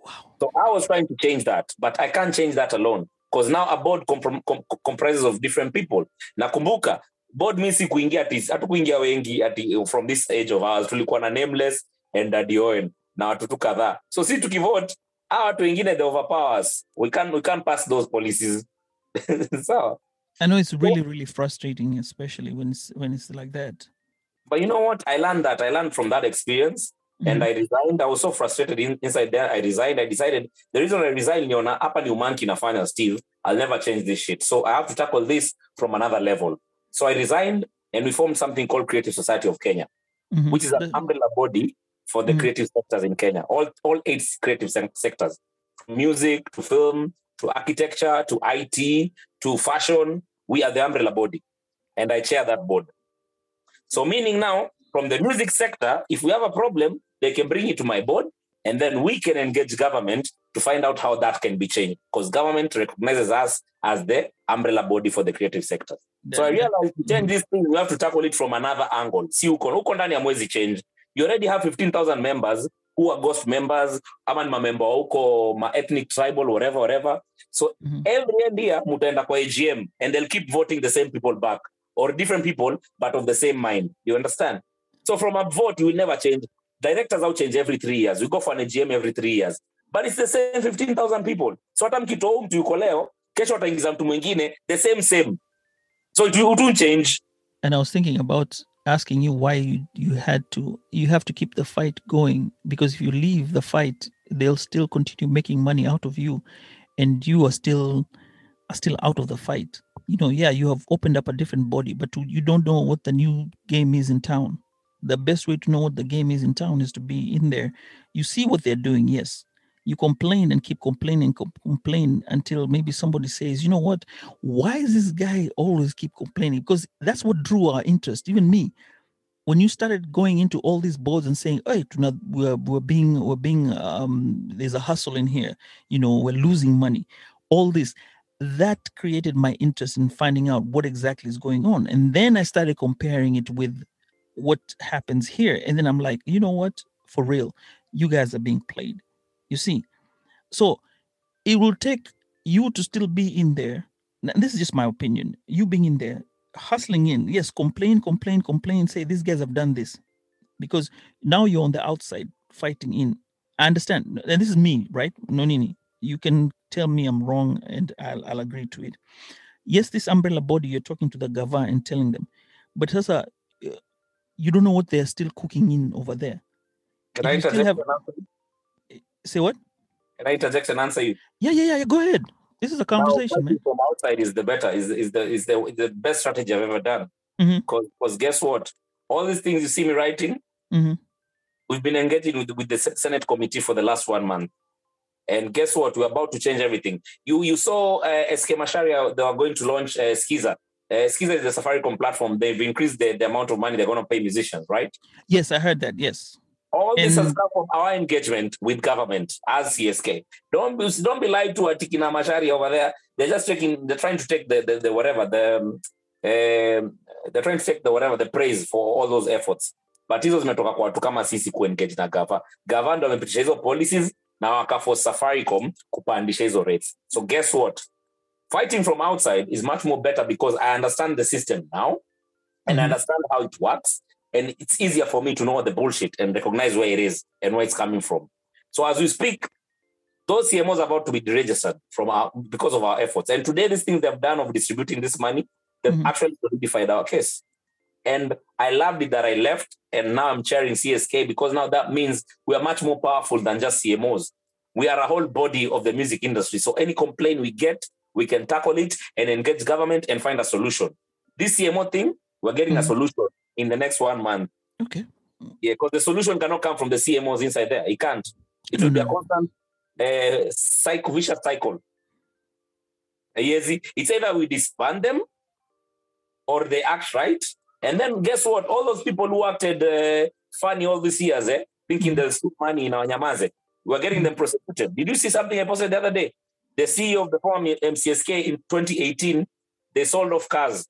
wow. So I was trying to change that, but I can't change that alone because now a board comprom- com- comprises of different people. Nakumbuka board mi si kuingia ati hatukuingia wengi ati eh, from this age of ours tulikuwa na nameless and Daddy Owen na watu tu kadhaa. So si tukivote hawa watu wengine the overpowers. We can't we can't pass those policies. *laughs* Sawa. I know it's really, really frustrating, especially when it's when it's like that. But you know what? I learned that. I learned from that experience. and Mhm. I resigned. I was so frustrated in, inside there. I resigned. I decided the reason I resigned, you know, hapa ni umanki nafanya Steve. I'll never change this shit. So I have to tackle this from another level. So I resigned and we formed something called Creative Society of Kenya, Mhm. which is an umbrella body for the Mhm. creative sectors in Kenya. All all eight creative sec- sectors music to film to architecture to IT to fashion. We are the umbrella body, and I chair that board. So meaning now, from the music sector, if we have a problem, they can bring it to my board, and then we can engage government to find out how that can be changed. Because government recognizes us as the umbrella body for the creative sector. So I realized to change this thing, we have to tackle it from another angle. Uko uko ndani ya mwezi change. You already have 15,000 members who are ghost members, ama ni mamember wa huko ma ethnic tribal whatever whatever. So Mhm. every year mutaenda kwa AGM and they'll keep voting the same people back or different people but of the same mind. You understand? So from a vote you will never change. Directors will change every three years. We go for an AGM every three years. But it's the same 15,000 people. So hata mkitoa mtu yuko leo, kesho wataingiza mtu mwingine the same same. So it won't change. and I was thinking about asking you why you, you had to you have to keep the fight going. Because if you leave the fight they'll still continue making money out of you and you are still are still out of the fight. You know yeah you have opened up a different body but you don't know what the new game is in town. The best way to know what the game is in town is to be in there. You see what they're doing yes you complain and keep complaining com- complain until maybe somebody says you know what? Why is this guy always keep complaining? Because that's what drew our interest. Even me when you started going into all these boards and saying hey tuna- we're, we're being we're being um there's a hustle in here you know we're losing money all this that created my interest in finding out what exactly is going on. And then i started comparing it with what happens here. And then i'm like you know what? For real you guys are being played you see? So it will take you to still be in there. This is just my opinion. You being in there hustling in. Yes complain complain complain say these guys have done this. Because now you're on the outside fighting in. I understand. And this is me right? Nonini you can tell me i'm wrong and i'll, I'll agree to it. Yes, this umbrella body, you're talking to the governor and telling them, but sasa, uh, you don't know what they're still cooking in over there. Can If I interject have- and answer you? Say what? Can I interject and answer you? Yeah, yeah, yeah. yeah, Go ahead. This is a Now, conversation, man. from outside is the better, is is the is the the best strategy I've ever done. Because guess what? All these things you see me writing, Mhm. we've been engaging with, with the Senate committee for the last one month. And guess what? We're about to change everything. You you saw uh, SK Masharia, they are going to launch uh, Skiza. Uh, Skiza is the Safaricom platform. They've increased the, the amount of money they're going to pay musicians, right? Yes, I heard that. Yes. All this has come from our engagement with government as CSK. Don't be don't be lied to Atikina Mashari over there. They're just taking. They're trying to take the the, the whatever the. Um, um, they're trying to take the whatever the praise for all those efforts. But hizo zimetoka kwa watu kama sisi kuengage na gava. Gava ndo wamepitisha hizo policies na wakaforce Safaricom kupandisha hizo rates. So guess what? Fighting from outside is much more better because I understand the system now and I Mhm. understand how it works. And it's easier for me to know what the bullshit and recognize where it is and where it's coming from. So as we speak, those CMOs are about to be deregistered from our because of our efforts. And today, these things they've done of distributing this money, they've Mhm. actually solidified our case. And I loved it that I left, and now I'm chairing CSK because now that means we are much more powerful than just CMOs. We are a whole body of the music industry. So any complaint we get, we can tackle it and engage government and find a solution. This CMO thing, we're getting a Mhm. solution in the next one month. Okay. Yeah, because the solution cannot come from the CMOs inside there. It can't. It will be a constant uh, cycle, vicious cycle. Uh, yes, it's either we disband them or they act right. And then guess what? All those people who acted uh, funny all these years, eh, thinking there's too money in our Nyamaze, we're getting them prosecuted. Did you see something I posted the other day? The CEO of the former MCSK in 2018, they sold off cars.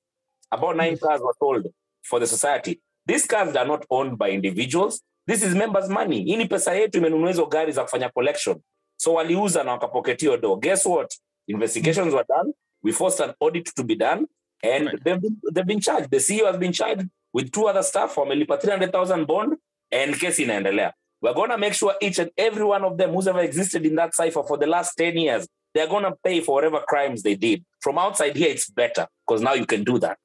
About nine cars were sold for the society. These cars are not owned by individuals. This is members' money. Hii ni pesa yetu imenunua hizo gari za kufanya collection. So waliuza na wakapoketio do. Guess what? Investigations were done. We forced an audit to be done. And Right. they've, been, they've been charged. The CEO has been charged with two other staff. Wamelipa 300,000 bond and kesi inaendelea. We're going to make sure each and every one of them who's ever existed in that cipher for the last 10 years, they're going to pay for whatever crimes they did. From outside here, it's better because now you can do that.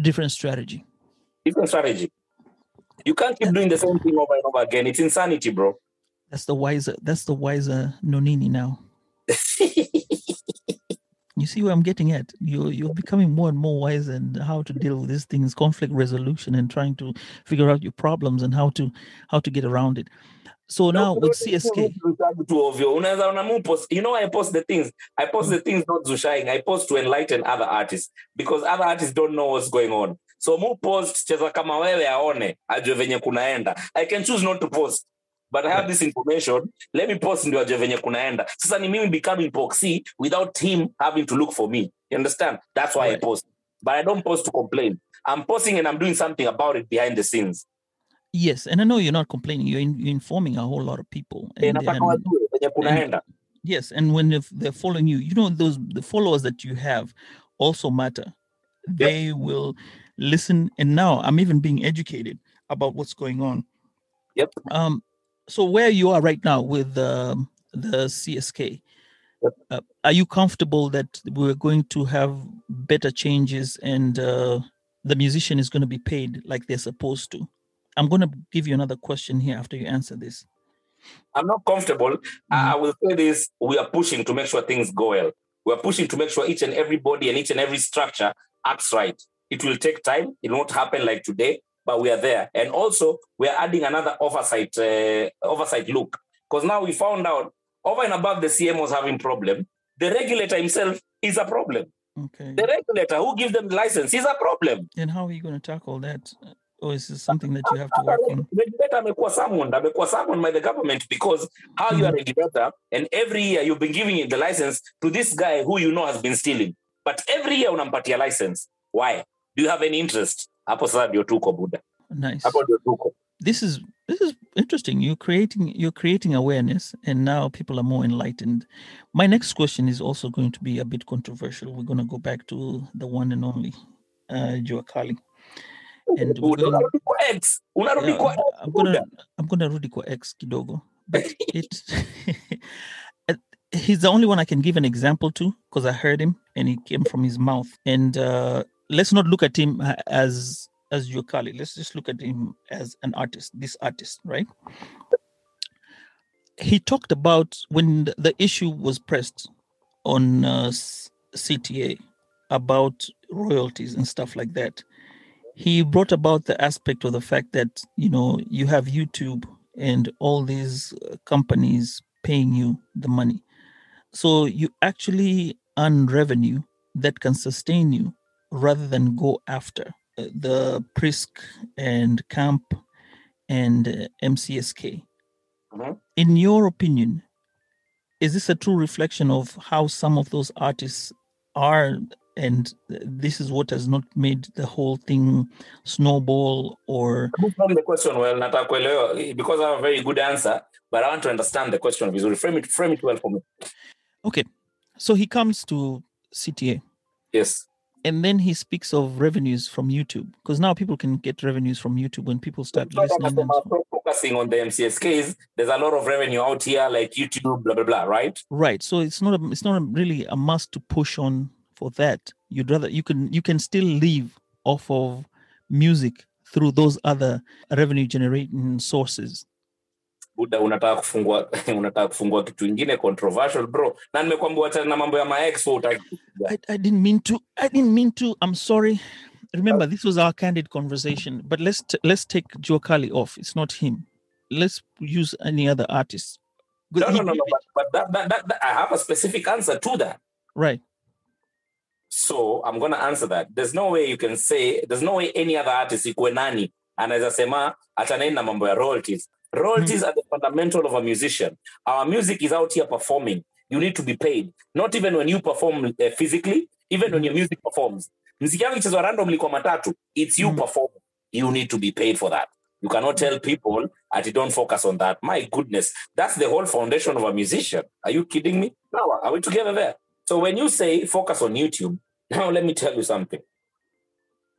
Different strategy. Different strategy. You can't keep doing the same thing over and over again. It's insanity, bro. That's the wiser. That's the wiser Nonini now. *laughs* You see where I'm getting at? You you're becoming more and more wise and how to deal with these things, conflict resolution, and trying to figure out your problems and how to how to get around it. So now with CSK, tu ovyo unaweza ona mu post you know i post the things i post the things not zushaing i post to enlighten other artists because other artists don't know what's going on. So mu post cheza kama wewe aone ajue venye kunaenda. I can choose not to post but i have this information. Let me post ndio ajue venye kunaenda. Sasa ni mimi becoming poxy without him having to look for me. You understand? That's why i post. But i don't post to complain. I'm posting and i'm doing something about it behind the scenes yes, and I know you're not complaining. You're, in, you're informing a whole lot of people. And, and kunaenda yes, and when if they're following you, you know those the followers that you have also matter. They will listen, and now I'm even being educated about what's going on. Yep. Um. So where you are right now with um, the CSK, Yep. uh, are you comfortable that we're going to have better changes and uh, the musician is going to be paid like they're supposed to? I'm going to give you another question here after you answer this. I'm not comfortable. Mm-hmm. I will say this: we are pushing to make sure things go well. We are pushing to make sure each and every body and each and every structure acts right. It will take time. It won't happen like today, but we are there. And also, we are adding another oversight uh, oversight look because now we found out over and above the CMOs having problem, the regulator himself is a problem. Okay. The regulator who gives them the license is a problem. And how are you going to tackle that? Or is this something that you have to work on? regulator amekuwa summoned amekuwa summoned by the government because how you are a regulator and every year you've been giving it the license to this guy who you know has been stealing but every year unampatia license why do you have any interest hapo sasa ndio tuko buda Nice. hapo ndio tuko This is this is interesting. You're creating you're creating awareness, and now people are more enlightened. My next question is also going to be a bit controversial. We're going to go back to the one and only uh, Jua Cali. And we're going, unarudi kwa X unarudi yeah, kwa X I'm gonna. I'm gonna rudi kwa X kidogo, but *laughs* it *laughs* he's the only one I can give an example to because I heard him and he came from his mouth. And uh, let's not look at him as as Jua Cali. Let's just look at him as an artist. This artist, right? He talked about when the- the issue was pressed on uh, CTA about royalties and stuff like that. He brought about the aspect of the fact that you know you have YouTube and all these uh, companies paying you the money. So you actually earn revenue that can sustain you rather than go after uh, the Prisk and KAMP and uh, MCSK. Mhm. In your opinion, is this a true reflection of how some of those artists are? And this is what has not made the whole thing snowball or the question well, nataka kuelewa because I have a very good answer, but I want to understand the question vizuri. Frame it, frame it well for me. okay. So he comes to CTA Yes. and then he speaks of revenues from YouTube because now people can get revenues from YouTube when people start So listening. And so, focusing on the MCSKs. There's a lot of revenue out here, like YouTube, blah blah blah, right? right. So it's not a, it's not a, really a must to push on for that. You'd rather you can you can still live off of music through those other revenue generating sources. Buda, unataka kufungua *laughs* unataka kufungua kitu ingine controversial bro, na nimekwambia wachana na mambo ya maex utaki. I, I didn't mean to. I didn't mean to. I'm sorry. Remember, this was our candid conversation. But let's t- let's take Jua Cali off. It's not him. Let's use any other artist. No, no, no, no. But, but that, that, that, that, I have a specific answer to that. Right. So I'm gonna answer that. There's no way you can say. There's no way any other artist ikuwe nani anaweza sema achaneni na mambo ya royalties. Royalties are the fundamental of a musician. Our music is out here performing. You need to be paid. Not even when you perform uh, physically, even when your music performs. Mziki yangu ichezwa randomly kwa matatu. It's you Mhm. performing. You need to be paid for that. You cannot tell people that you don't focus on that. My goodness, that's the whole foundation of a musician. Are you kidding me? Now, are we together there? So when you say focus on YouTube, *laughs* now let me tell you something.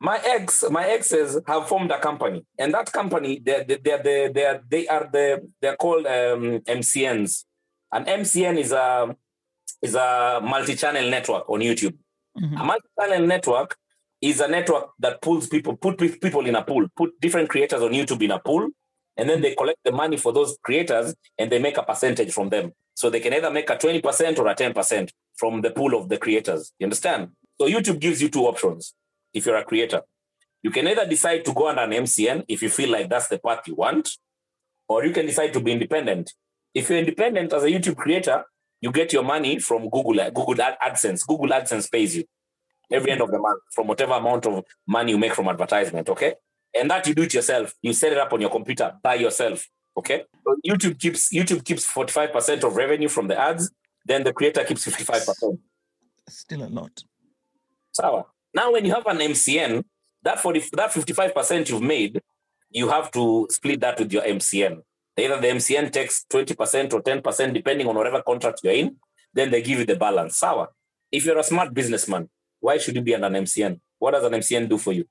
My ex, my exes have formed a company, and that company, they're, they're, they're, they're, they are the they're called um, MCNs. An MCN is a is a multi-channel network on YouTube. Mhm. A multi-channel network is a network that pulls people, put people in a pool, put different creators on YouTube in a pool, and then they collect the money for those creators and they make a percentage from them. So they can either make a 20% or a 10% from the pool of the creators. You understand? So YouTube gives you two options if you're a creator. You can either decide to go under an MCN if you feel like that's the path you want, or you can decide to be independent. If you're independent as a YouTube creator, you get your money from Google, Google AdSense. Google AdSense pays you every end of the month from whatever amount of money you make from advertisement. Okay. And that you do it yourself. You set it up on your computer by yourself. Okay. So YouTube keeps YouTube keeps 45% of revenue from the ads, then the creator keeps 55%. Still a lot. Sawa. Now, when you have an MCN, that 40, that 55% you've made, you have to split that with your MCN. Either the MCN takes 20% or 10%, depending on whatever contract you're in, then they give you the balance. Sawa. If you're a smart businessman, why should you be under an MCN? What does an MCN do for you?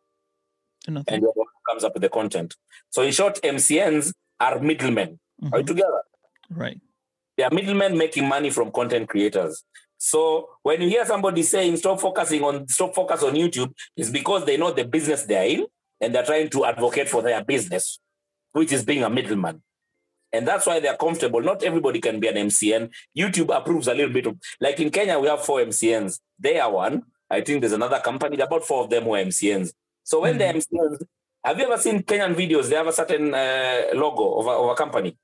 Nothing. And one comes up with the content. So, in short, MCNs are middlemen. Are you Mhm. together? Right. They are middlemen making money from content creators. So when you hear somebody saying stop focusing on stop focus on YouTube, it's because they know the business they are in and they're trying to advocate for their business, which is being a middleman. And that's why they're comfortable. Not everybody can be an MCN. YouTube approves a little bit of like in Kenya, we have four MCNs. They are one. I think there's another company, about four of them were MCNs. So when MCNs, have you ever seen Kenyan videos? They have a certain uh, logo of a, of a company.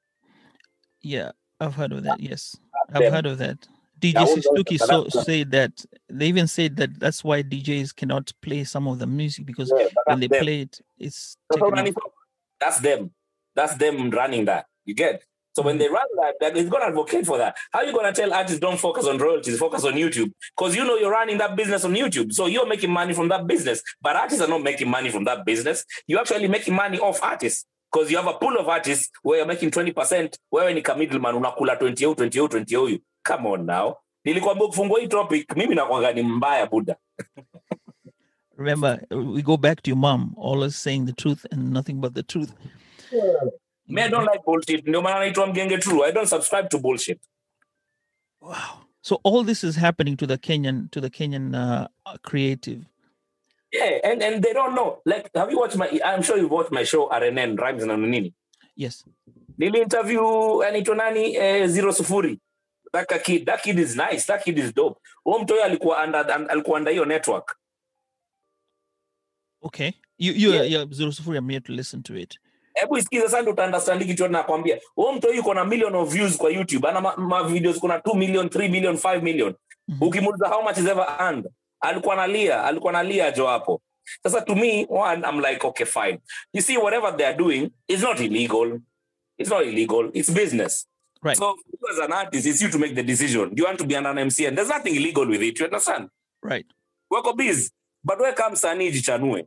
Yeah, I've heard of that. Yes, I've them. heard of that. DJ Sistuki so said that they even said that that's why DJs cannot play some of the music because Yeah, when they them. play it, it's That's taken what running off. for. That's them. That's them running that. You get? So when they run that, that it's gonna advocate for that. How are you gonna tell artists don't focus on royalties, focus on YouTube? Because you know you're running that business on YouTube. So you're making money from that business. But artists are not making money from that business. You're actually making money off artists. Because you have a pool of artists where you're making 20%, wewe ni ka middleman unakula 20 au 20 au 20 huyu. Come on now. Nilikwambia kufungua hii topic, mimi nakwanga ni mbaya buda. Remember, we go back to your mom, always saying the truth and nothing but the truth. Me, I don't like bullshit. No maana naitwa mgenge true. I don't subscribe to bullshit. Wow. So all this is happening to the Kenyan to the Kenyan uh, creative. Yeah, and, and they don't know. Like, have you watched my? I'm sure you've watched my show RNN Rhymes na Nonini. Yes. Nili interview anaitwa nani eh, Zero Sufuri. That kid, that kid is nice. That kid is dope. Huyo mtoyo alikuwa under alikuwa under hiyo network. Okay. You you Yeah. yeah. Zero Sufuri, I'm here to listen to it. Hebu isikize sasa ndio utaunderstand kitu nakwambia. Huo mtu yuko na million of views kwa youtube. Ana ma, ma videos kuna 2 million 3 million 5 million. Mhm. ukimuuliza how much is ever earned alikuwa analia alikuwa analia jo hapo. Sasa to me one i'm like okay fine. You see whatever they are doing is not illegal. It's not illegal. It's business. Right. so you as an artist it's you to make the decision. Do you want to be under an mcn there's nothing illegal with it you understand? Right. wako busy. But where comes msanii jichanue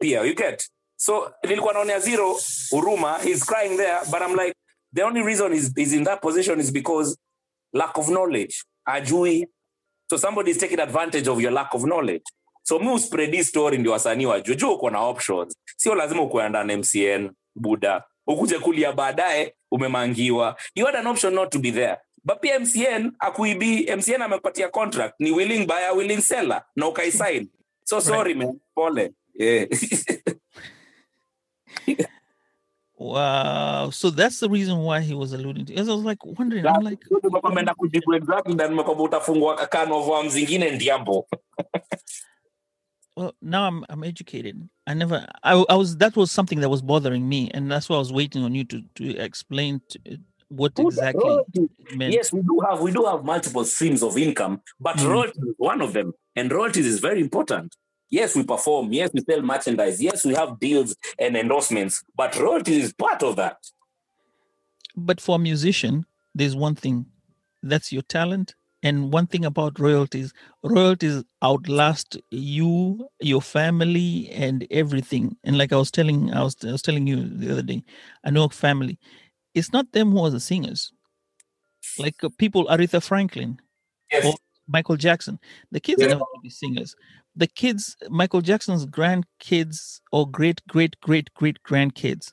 pia you get so nilikuwa naonea zero huruma he's crying there but i'm like the only reason he's, he's in that position is because lack of knowledge. Ajui. So somebody is taking advantage of your lack of knowledge. So mi uspread hii story ndio wasanii wajue. Juu uko na options. Sio lazima ukuenda na mcn buda ukuje kulia baadaye umemangiwa. You had an option not to be there. But pia mcn akuibi. Mcn amepatia contract. Ni willing buyer willing seller. Na ukaisign. So sorry man. Pole. Yeah. *laughs* Wow. So that's the reason why he was alluding to. As I was like wondering, I'm like, ameenda kujibu exactly na nimekwamba utafungua can of worms zingine ndiambo *laughs* well, now I'm I'm educated. I never, I, I was that was something that was bothering me, and that's why I was waiting on you to to explain to, what exactly it meant. yes we do have we do have multiple streams of income but Mm. royalties is one of them and royalties is very important yes we perform yes we sell merchandise yes we have deals and endorsements but royalties is part of that But for a musician, there's one thing that's your talent. And one thing about royalties, royalties outlast you, your family, and everything. And like I was telling, I was, I was telling you the other day, I know a family. It's not them who are the singers. Like uh, people, Aretha Franklin, yes. Michael Jackson. The kids Yeah. are never going to be singers. The kids, Michael Jackson's grandkids or great, great, great, great grandkids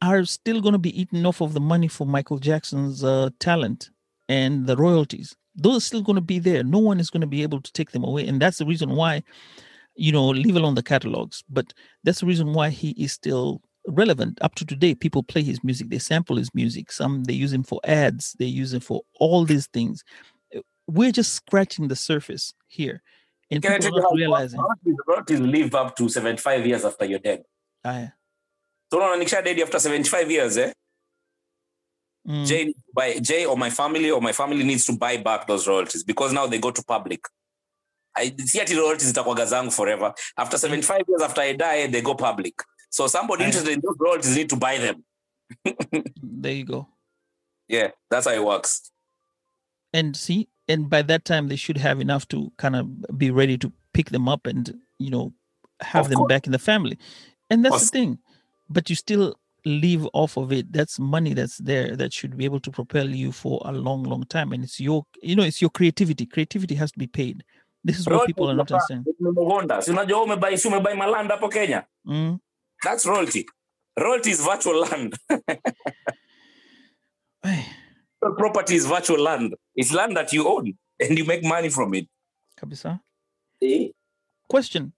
are still going to be eating off of the money for Michael Jackson's uh, talent and the royalties. Those are still going to be there. No one is going to be able to take them away. And that's the reason why, you know, leave alone the catalogs, but that's the reason why he is still relevant up to today. People play his music, they sample his music. Some they use him for ads, they use him for all these things. We're just scratching the surface here. And can i people tell are you not how realizing. royalties, live up to 75 years after you're dead Ah, so unaona nikisha dead after 75 years eh mm, Jay, buy, Jay or my family or my family needs to buy back those royalties because now they go to public. I see ati royalties zitakwaga zangu forever. After 75 years after I die, they go public. So somebody interested in those royalties need to buy them. *laughs* there you go. Yeah, that's how it works. and see and by that time they should have enough to kind of be ready to pick them up and you know have Of them course. back in the family and that's the thing but you still live off of it that's money that's there that should be able to propel you for a long long time and it's your you know it's your creativity creativity has to be paid this is what people are not understanding unajua umebai si umebai malanda hapo Kenya. mm. That's royalty. Royalty is virtual land. *laughs* Ay, Property is virtual land. It's land that you own *laughs* and you make money from it. kabisa Eh? question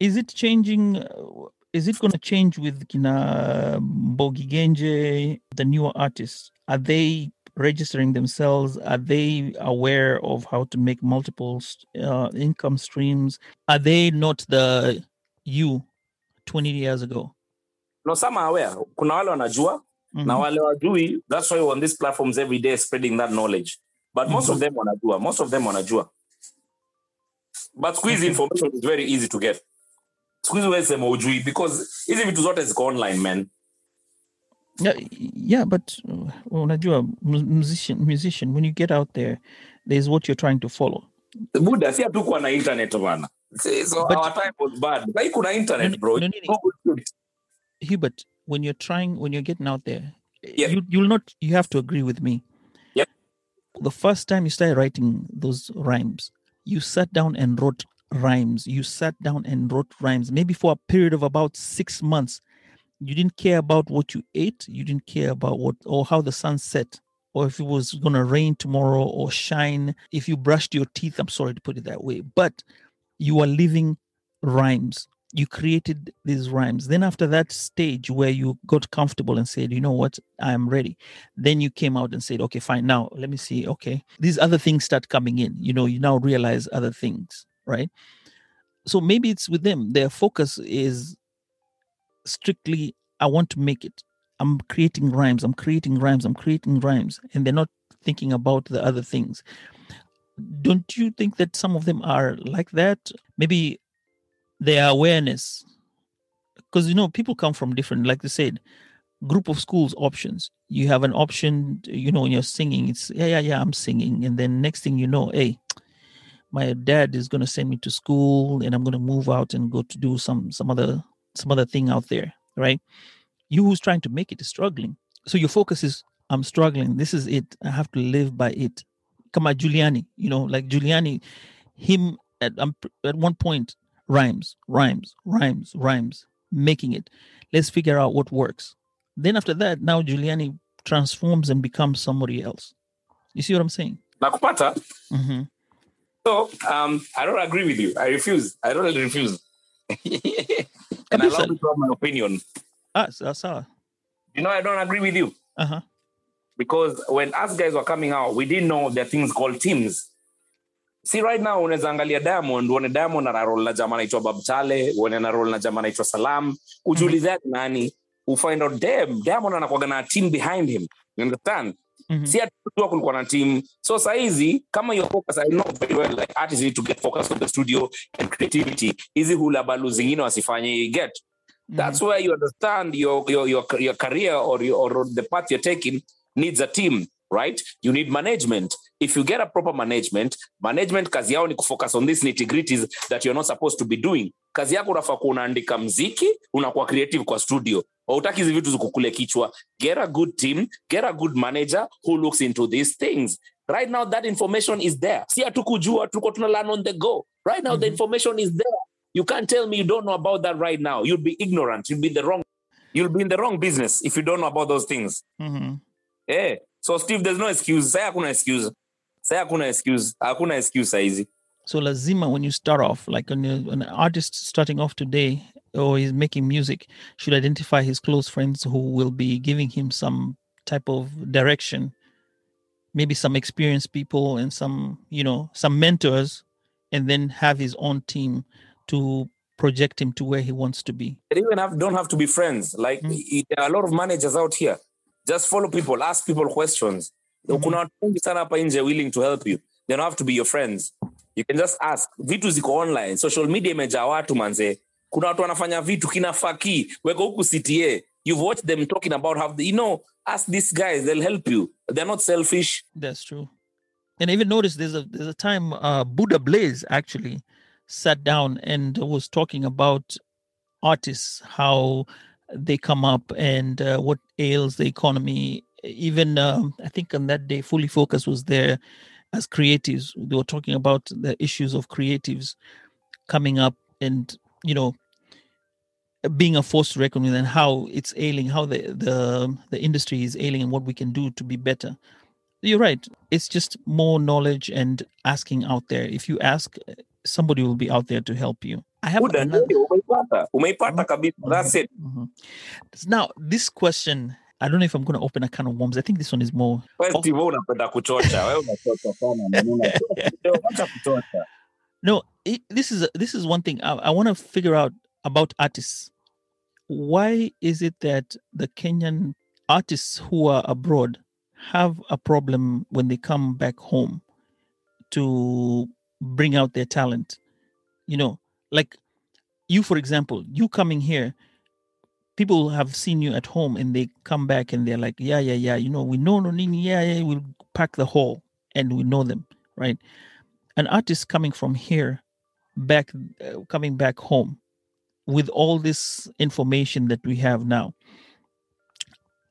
is it changing uh, is it going to change with kina Mbogi Genje, the newer artists are they registering themselves are they aware of how to make multiple uh, income streams are they not the you 20 years ago No, some are aware. Kuna wale wanajua Mhm. na wale wajui that's why we're on these platforms every day spreading that knowledge. But most of them wanajua most of them wanajua but squeeze information is very easy to get. Squeeze huwezi sema ujui because hizi vitu zote ziko online man. Yeah, yeah but uh, unajua mu- musician musician when you get out there there's what you're trying to follow. Buda si hatukuwa na internet bana See, so But- our time was bad. Like kuna internet bro. no, no, no. It. Hubert, when you're trying, when you're getting out there, Yeah. you you'll not. You have to agree with me. Yep. The first time you started writing those rhymes, you sat down and wrote rhymes. You sat down and wrote rhymes. Maybe for a period of about six months, you didn't care about what you ate. You didn't care about what or how the sun set. or if it was going to rain tomorrow or shine, if you brushed your teeth, I'm sorry to put it that way, but you are living rhymes. You created these rhymes. Then, after that stage where you got comfortable and said, you know what, I am ready, then you came out and said, okay, fine, now let me see. Okay, these other things start coming in. You know, you now realize other things, right? So maybe it's with them. Their focus is strictly, I want to make it. I'm creating rhymes, I'm creating rhymes, I'm creating rhymes, and they're not thinking about the other things. Don't you think that some of them are like that? Maybe their awareness, because you know, people come from different, like they said, group of schools options. You have an option, you know, when you're singing, it's yeah, yeah, yeah, I'm singing, and then next thing you know, hey, my dad is going to send me to school and i'm going to move out and go to do some some other some other thing out there right? You who's trying to make it is struggling. So your focus is i'm struggling. This is it. I have to live by it. Come on Juliani you know like Juliani him at um, at one point rhymes rhymes rhymes rhymes making it. Let's figure out what works. Then after that now Juliani transforms and becomes somebody else. You see what i'm saying? Nakupata. Mm-hmm. so um, i don't agree with you. I refuse. I don't refuse. *laughs* And i love to have my opinion. Ah sawa sawa you know i don't agree with you. Uh-huh. Because when us guys were coming out we didn't know there are things called teams see right now unaweza angalia diamond uone diamond anarol na jamaa anaitwa babtale uone anarol na jamaa anaitwa salam. Ujiulizane nani? Ufind out dem diamond anakwaga na team behind him. You understand? Mhm. si atua kulikuwa na team. So sahizi kama your focus i know very well like artists need to get focus on the studio and creativity. Hizi hulabalu zingine wasifanye get? That's where you understand your your your, your career or your, or the path you're taking needs a team right? You need management if you get a proper management management kazi yao ni kufocus on these nitty-gritties that you're not supposed to be doing. Kazi yako unafaa kuwa unaandika mziki unakuwa creative kwa studio. Hautaki hizi vitu zikukule kichwa. Get a good team get a good manager who looks into these things. Right now that information is there. Si hatukujua tuko tuna learn on the go. Right now the Mhm. information is there. You can't tell me you don't know about that right now. You'd be ignorant. You'd be the wrong you'll be in the wrong business if you don't know about those things. Mhm. Eh, so Steve, there's no excuse. Say hakuna excuse. Say hakuna excuse. Hakuna excuse saizi. So lazima, when you start off, like when, you, when an artist starting off today or is making music, should identify his close friends who will be giving him some type of direction, maybe some experienced people and some, you know, some mentors, and then have his own team to project him to where he wants to be. They even have don't have to be friends. Like Mm. i- there are a lot of managers out here. Just follow people, ask people questions. Mhm. Kuna watu wengi sana hapa nje willing to help you. They don't have to be your friends. You can just ask. Vitu ziko online. Social media imejaa watu manze. Kuna watu wanafanya vitu kina faki. Weko huku CTA. You've watched them talking about how they, you know, ask these guys, they'll help you. They're not selfish. That's true. And I even noticed there's a there's a time uh, Buddha Blaze actually sat down and was talking about artists, how they come up and uh, what ails the economy. Even um, I think on that day, Fully Focus was there as creatives. They were talking about the issues of creatives coming up and you know being a force to reckon with and how it's ailing, how the the the industry is ailing, and what we can do to be better. You're right. It's just more knowledge and asking out there. If you ask, somebody will be out there to help you. I have Buda, another. ndio, umeipata. Umeipata kabisa. That's it. Mhm. Now, this question, I don't know if I'm going to open a can of worms. I think this one is more. Wewe. Steve, wewe unapenda kuchocha. Wewe unachocha sana. na unachocha. Ndio, acha kuchocha. No, it, this is this is one thing I, I want to figure out about artists. Why is it that the Kenyan artists who are abroad have a problem when they come back home to bring out their talent? You know, like you, for example, you coming here, people have seen you at home and they come back and they're like, yeah, yeah, yeah, you know, we know Nonini, yeah, yeah, we'll pack the hall and we know them, right? An artist coming from here back, uh, coming back home with all this information that we have now.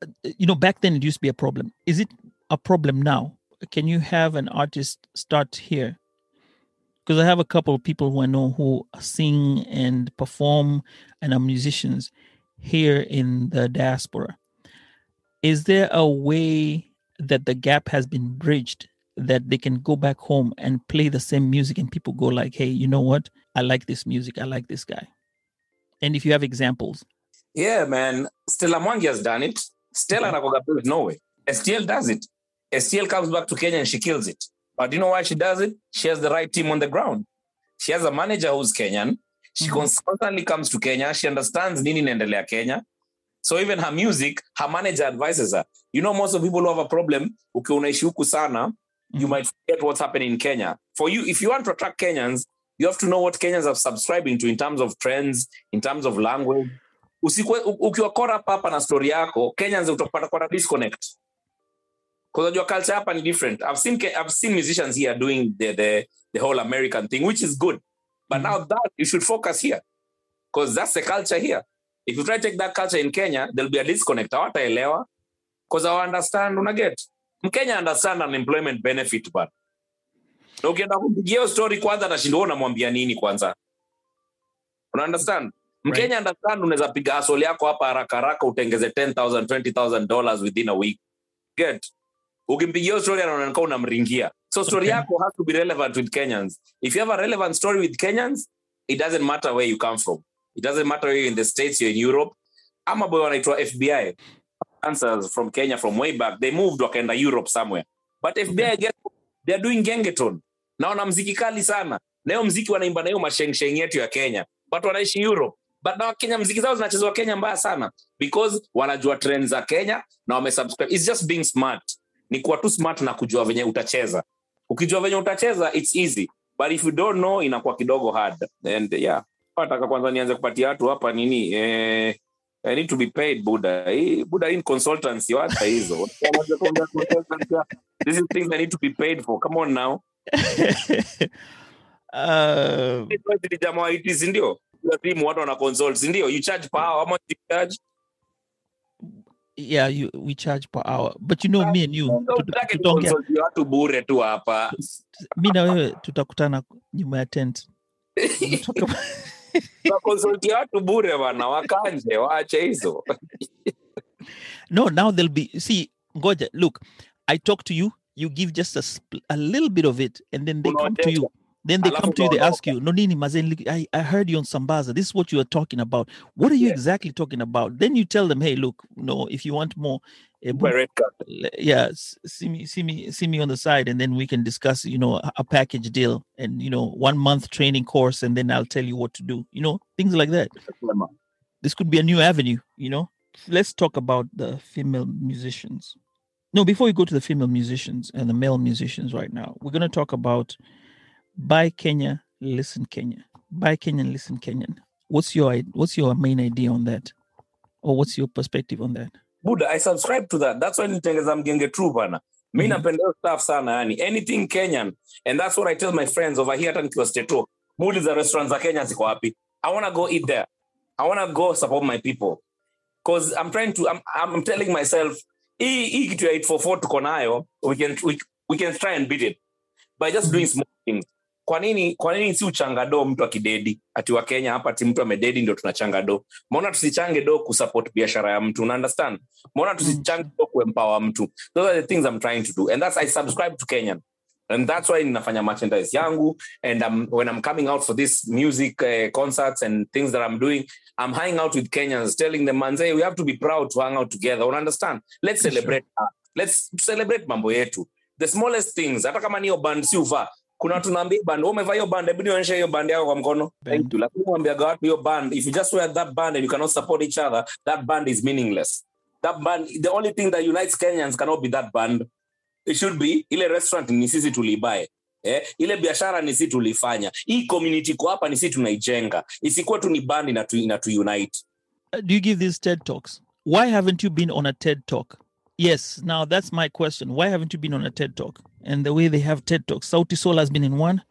uh, You know, back then it used to be a problem. Is it a problem now? Can you have an artist start here? Because I have a couple of people who I know who sing and perform and are musicians here in the diaspora. Is there a way that the gap has been bridged that they can go back home and play the same music and people go like hey you know what i like this music i like this guy and if you have examples Yeah, man. Stella Mwangi has done it. Stella mm-hmm. Okay. anakoga built Norway. STL does it. STL comes back to Kenya and she kills it. But you know why she does it? She has the right team on the ground. She has a manager who's Kenyan. She Mhm. constantly comes to Kenya. She understands nini inaendelea Kenya. So even her music, her manager advises her. You know, most of people who have a problem, ukiwa unaishi huku sana, you Mhm. might forget what's happening in Kenya. For you, if you want to attract Kenyans, you have to know what Kenyans are subscribing to in terms of trends, in terms of language. Usikwe, ukiwa caught up hapa na story yako, Kenyans utapata kwa disconnect. Because your culture hapa ni different. I've seen I've seen musicians here doing the the, the whole American thing, which is good. But Mhm. now that you should focus here. Because that's the culture here. If you try to take that culture in Kenya, there'll be a disconnect. Hawataelewa. Because I understand, una get. Mkenya understand unemployment benefit but na ukienda kumpigia hiyo story kwanza atashinda wewe unamwambia nini kwanza una understand mkenya understand unaweza piga asoli yako hapa haraka haraka utengeze 10000 20000 dollars within a week get ukimpigia story anaonekana unamringia. So story Okay. yako has to be relevant with kenyans. If you have a relevant story with kenyans it doesn't matter where you come from. It doesn't matter where you're in the states you're in europe. I'm ama boy wanaitwa fbi answers from kenya from way back. They moved wakaenda europe somewhere. But fbi guess what? they are doing gengetone. Na wana mziki kali sana. Na hiyo mziki wanaimba na hiyo mashengsheng yetu ya kenya. But wanaishi europe. But na wakenya mziki zao zinachezwa kenya mbaya sana. Because wanajua trend za kenya na wamesubscribe. Its just being smart ni kuwa tu smart na kujua venye utacheza. Ukijua venye utacheza its easy. But if you don't know inakuwa kidogo hard. And yeah. Nataka kwanza nianze kupatia watu hapa nini eh, I need to be paid buda. Hii in consultancy wacha hizo. *laughs* This is things I need to be paid for. Come on now. *laughs* Uh, jamaa IT si ndio? Simu watu wana consult ndio? You charge per hour how much you charge yeah you we charge per hour. But you know me and you tuta- Usitake tutaongea consult watu bure tu hapa. Mi na wewe tutakutana nyuma ya tent. We'll talk about- consult watu bure bana wakanje waache hizo. *laughs* No now they'll be see ngoja look i talk to you you give just a, a little bit of it and then they come to you then they come to you they ask you nonini mazen I, I heard you on sambaza. This is what you are talking about. What are you Yeah. exactly talking about? Then you tell them hey look no if you want more eh, yeah see me see me see me on the side and then we can discuss you know a, a package deal and you know one month training course and then i'll tell you what to do you know things like that. This could be a new avenue you know. Let's talk about the female musicians. No before we go to the female musicians and the male musicians right now we're going to talk about buy kenya listen kenya. Buy kenyan listen kenyan what's your what's your main idea on that? Or what's your perspective on that? Buddha, i subscribe to that. That's why nitengeza mgenge true bana. Mi Mhm. napenda stuff sana yani anything kenyan and that's what i tell my friends over here hata nikiwa steto muli za restaurant za kenya ziko wapi? I wanna go eat there. I wanna go support my people. Because i'm trying to I'm, i'm telling myself hii hii kitu ya 844 tuko nayo we can, we, we can try and beat it. By just doing small things kwa nini kwa nini si uchanga do mtu akidedi? Ati wa kenya hapa ti mtu amededi ndio tunachanga do mbona tusichange do kusupport biashara ya mtu una understand? Mbona tusichange do kuempower mtu? Those are the things i'm trying to do. And that's i subscribe to kenyan. And that's why ninafanya merchandise yangu. And I'm, when i'm coming out for this music uh, concerts and things that i'm doing i'm hanging out with kenyans telling them manze say we have to be proud to hang out together. Una understand? Let's celebrate sure. let's celebrate mambo yetu. The smallest things hata kama niyo band si uvaa kuna watu naambia band umevaa hiyo band hebu nionyeshe hiyo band yako kwa mkono. Thank you. Lakini mwambiaga watu hiyo band if you just wear that band and you cannot support each other that band is meaningless. That band the only thing that unites kenyans cannot be that band. It should be ile restaurant ni sisi tulibae Eh, ile biashara ni si tulifanya. Hii community ko hapa ni si tunaijenga. Isikuwe tu ni band inatu, inatu unite. Do you give these TED Talks? Why haven't you been on a TED Talk? Yes, now that's my question. Why haven't you been on a TED Talk? And the way they have TED Talks, Sauti Sol has been in one,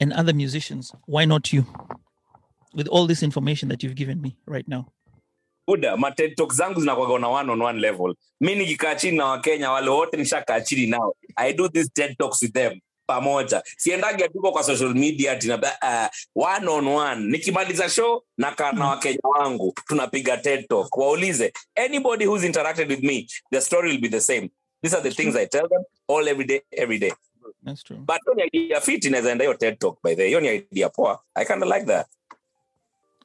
and other musicians. Why not you? With all this information that you've given me right now. buda mated zangu zinakwaga na one on one level mi nikikaa chini na wakenya wale wote nishakaa chini nao i do this TED talks with them pamoja siendagi atuko kwa social media tina uh, one on one nikimaliza show na wakenya wangu tunapiga TED talk waulize anybody who's interacted with me the story will be the same these are the things i tell them all every day every day That's true. but hiyo ni idea fit inaweza enda hiyo ted talk by the way. hiyo ni idea poa i kind of like that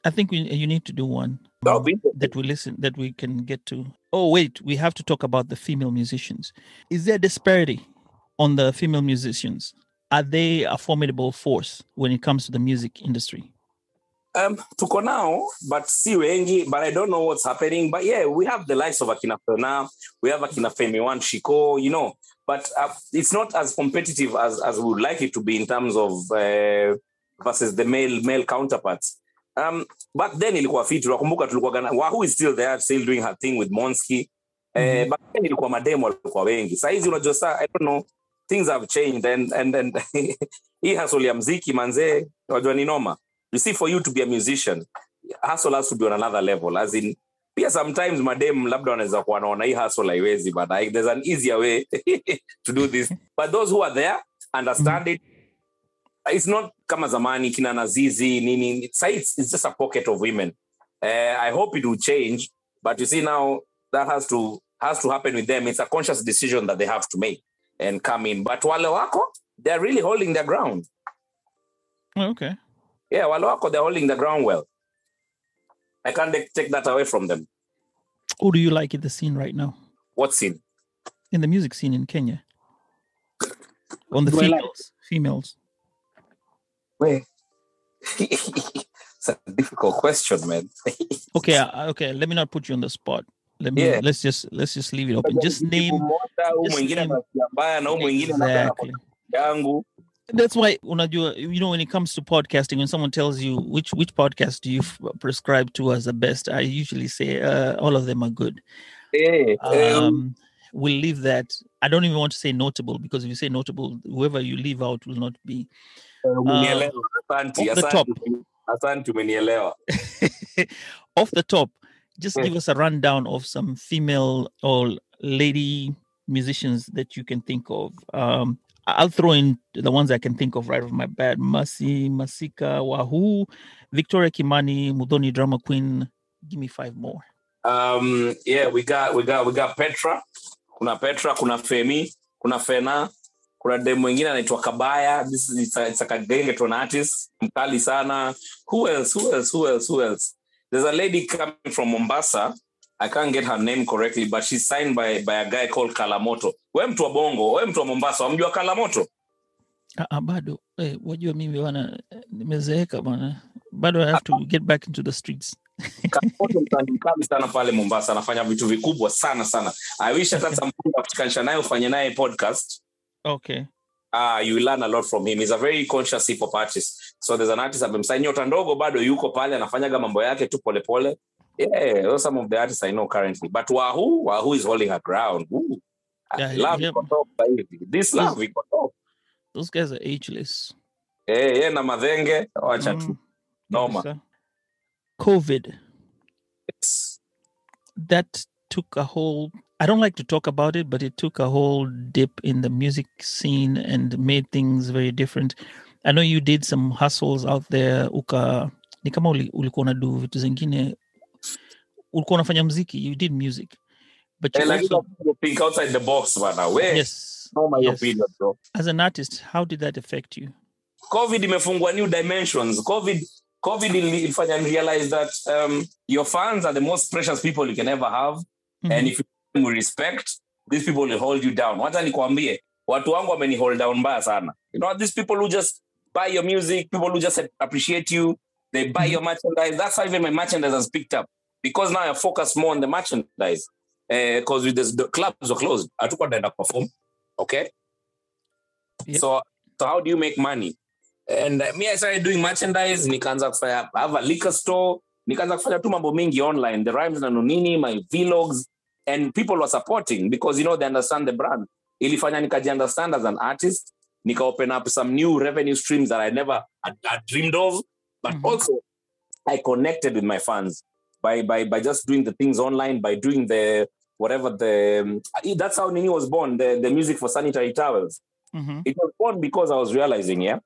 I think we, you need to do one That would be interesting. that we listen that we can get to. Oh wait, we have to talk about the female musicians. Is there disparity on the female musicians? Are they a formidable force when it comes to the music industry? Um, tuko now, but si wengi, but I don't know what's happening. But yeah, we have the likes of Akina Fena, we have Akina Femi One Shiko, you know, but uh, it's not as competitive as, as we would like it to be in terms of uh, versus the male male counterparts. Um, back then ilikuwa fit, tunakumbuka tulikuwa Wahu is still there, still doing her thing with Monsky. Eh, Mhm. back then ilikuwa mademo walikuwa wengi. Saa hizi unajua saa, I don't know, things have changed and and and *laughs* hii hustle ya mziki manzee, unajua ni you see for you to be a musician hustle has to be on another level as in pia sometimes madem labda wanaweza kuwa wanaona hii hustle haiwezi but I, there's an easier way *laughs* to do this. But those who are there understand it. It's not kama zamani kina nazizi nini it's, it's, it's just a pocket of women. Uh, i hope it will change but you see now that has to has to happen with them. It's a conscious decision that they have to make and come in but wale wako they're really holding their ground Oh, okay. yeah, wale wako they're holding the ground well. I can't take- take that away from them. Who do you like in the scene right now? What scene? In the music scene in Kenya? On the Do I like- females. Females. Where? *laughs* it's a difficult question, man. *laughs* Okay, uh, okay. Let me not put you on the spot. Let me Yeah. let's just let's just leave it open. Just name just name- anasikia mbaya na huu mwingine labda exactly. That's why unajua, you know, when it comes to podcasting, when someone tells you which which podcast do you prescribe to as the best, I usually say uh, all of them are good. Eh, eh, Um, we'll leave that. I don't even want to say notable because if you say notable, whoever you leave out will not be. umenielewa. Asanti, off the. Asanti. *laughs* Off the top, just give us a rundown of some female or lady musicians that you can think of. Um, I'll throw in the ones I can think of right off my bat: Masi, Masika, Wahu, Victoria Kimani, Muthoni Drummer Queen. Give me five more. Um, yeah, we got we got we got Petra. Kuna Petra, kuna Femi, kuna Fena, kuna dem mwingine anaitwa Kabaya. This is it's a, it's a Kagengeton artist, mkali sana. Who else? Who else? Who else? Who else? There's a lady coming from Mombasa. I can't get her name correctly, but she's signed by by a guy called Kaa La Moto. We mtu wa Bongo, we mtu wa Mombasa, wamjua Kaa La Moto? Ah, ah, bado eh, wajua mimi bwana nimezeeka bwana bado I have to get back into the streets Kaa La Moto msanii *laughs* mkali sana pale Mombasa, anafanya vitu vikubwa sana sana. I wish hata Sampunga kushikanisha naye ufanye naye podcast. okay uh, you learn a lot from him. He's a very conscious hip hop artist. So there's an artist amemsign nyota ndogo bado yuko pale anafanyaga mambo yake tu polepole. Yeah, those are some of the artists I know currently. But Wahu, Wahu is holding her ground. Ooh. Yeah, love yeah. top. This love iko top. those guys are ageless Eh, yeah, na madhenge wacha tu. Mm, Noma. covid It's- that took a whole i don't like to talk about it but it took a whole dip in the music scene and made things very different i know you did some hustles out there uka ni kama uli- ulikuwa unadu vitu zingine ulikuwa unafanya mziki you did music but you lakini also think outside the box bana. We, yes noma hiyo yes. period bro. as an artist how did that affect you covid imefungua new dimensions covid covid ili- ilifanya realize that um, your fans are the most precious people you can ever have Mhm. and if them respect these people will hold you down. What wacha nikwambie watu wangu wameni hold down mbaya sana. You know these people who just buy your music people who just appreciate you they buy your merchandise. That's why even my merchandise has picked up. Because now i focus more on the merchandise. Because with the clubs are closed. I hatukuwa tunaenda perform okay? Yep. so so how do you make money? And uh, me i started doing merchandise nikaanza kufanya I have a liquor store nikaanza kufanya tu mambo mingi online. The rhymes na nonini my vlogs and people were supporting because you know they understand the brand ilifanya nikaji understand as an artist nika open up some new revenue streams that i never had, had dreamed of but Mhm. also i connected with my fans by by by just doing the things online by doing the whatever the um, that's how nini was born the, the music for sanitary towels Mhm. it was born because I was realizing, yeah,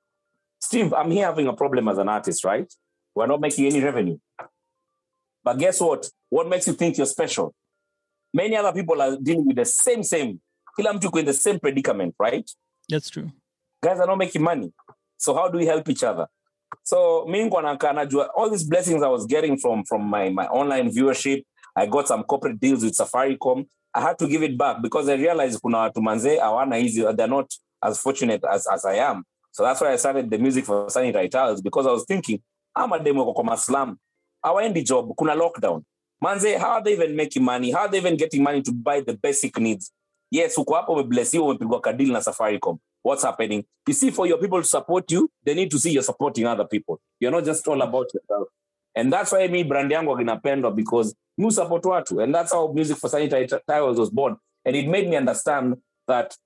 Steve, I'm here having a problem as an artist, right? We're not making any revenue. But guess what? What makes you think you're special? Many other people are dealing with the same, same. Kila mtu in the same predicament right? That's true. guys are not making money. So how do we help each other? So mi niko nakaa najua all these blessings i was getting from from my, my online viewership i got some corporate deals with safaricom. I had to give it back because i realized kuna watu manzee hawana hizi they're not as fortunate as, as i am. So that's why i started the music for sanitary towels because i was thinking I'm a demo kwa maslam. Hawaendi job kuna lockdown manze how are they even making money? How are they even getting money to buy the basic needs? Yes uko hapo umeblesiwa umepigwa kadili na safaricom. What's happening? You see for your people to support you they need to see you're supporting other people. You're not just all about yourself. And that's why me brand yangu inapendwa because you support watu. And that's how music for sanitary towels was born. And it made me understand that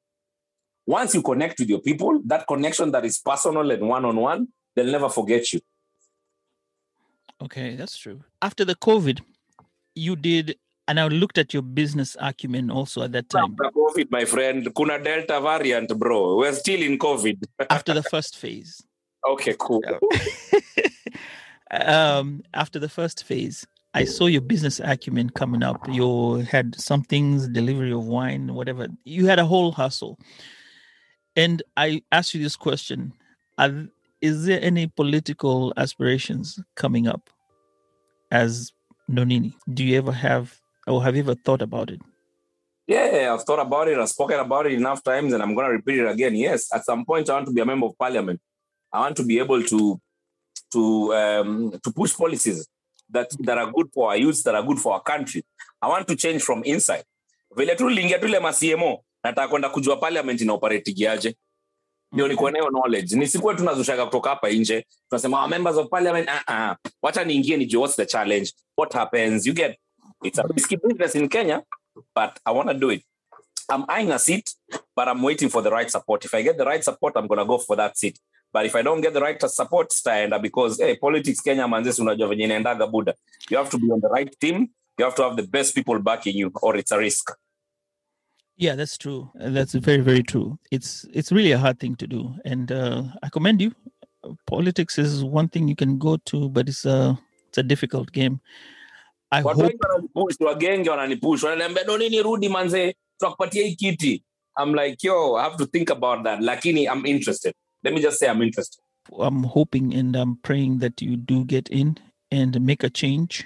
once you connect with your people that connection that is personal and one-on-one they'll never forget you. Okay, that's true. After the COVID, you did, and I looked at your business acumen also at that time. After covid my friend kuna delta variant bro we're still in covid *laughs* after the first phase. okay cool *laughs* um, after the first phase, I saw your business acumen coming up. You had some things, delivery of wine, whatever. You had a whole hustle. And I asked you this question Are, Is there any political aspirations coming up as Nonini? Do you ever have, or have you ever thought about it? Yeah, I've thought about it. I've spoken about it enough times, and I'm going to repeat it again. Yes, at some point, I want to be a member of parliament. I want to be able to to um, to push policies that that are good for our youth, that are good for our country. I want to change from inside. Vile tu liingia tu ile ma CMO, nataka kwenda kujua parliament ina operate aje. Ndio niko nayo knowledge. Nisikuwe tunazushaga kutoka hapa nje. Tunasema "Oh, members of parliament, ah ah. Wacha niingie nijue what's the challenge? What happens? You get it's a risky business in Kenya, but I want to do it. I'm eyeing a seat, but I'm waiting for the right support. If I get the right support, I'm gonna go for that seat. But if I don't get the right support, staenda because hey, politics Kenya manzesi unajua venye inaendaga buda. You have to be on the right team. You have to have the best people backing you, or it's a risk. Yeah, that's true. Uh, That's very, very true. It's it's really a hard thing to do, and uh, I commend you. Politics is one thing you can go to, but it's a it's a difficult game. I Watu hope wengi wananipush, wagenge wananipush, wananiambia no nini rudi manze, tutakupatia hii kiti. I'm like, yo, I have to think about that. Lakini I'm interested. Let me just say I'm interested. I'm hoping and I'm praying that you do get in and make a change.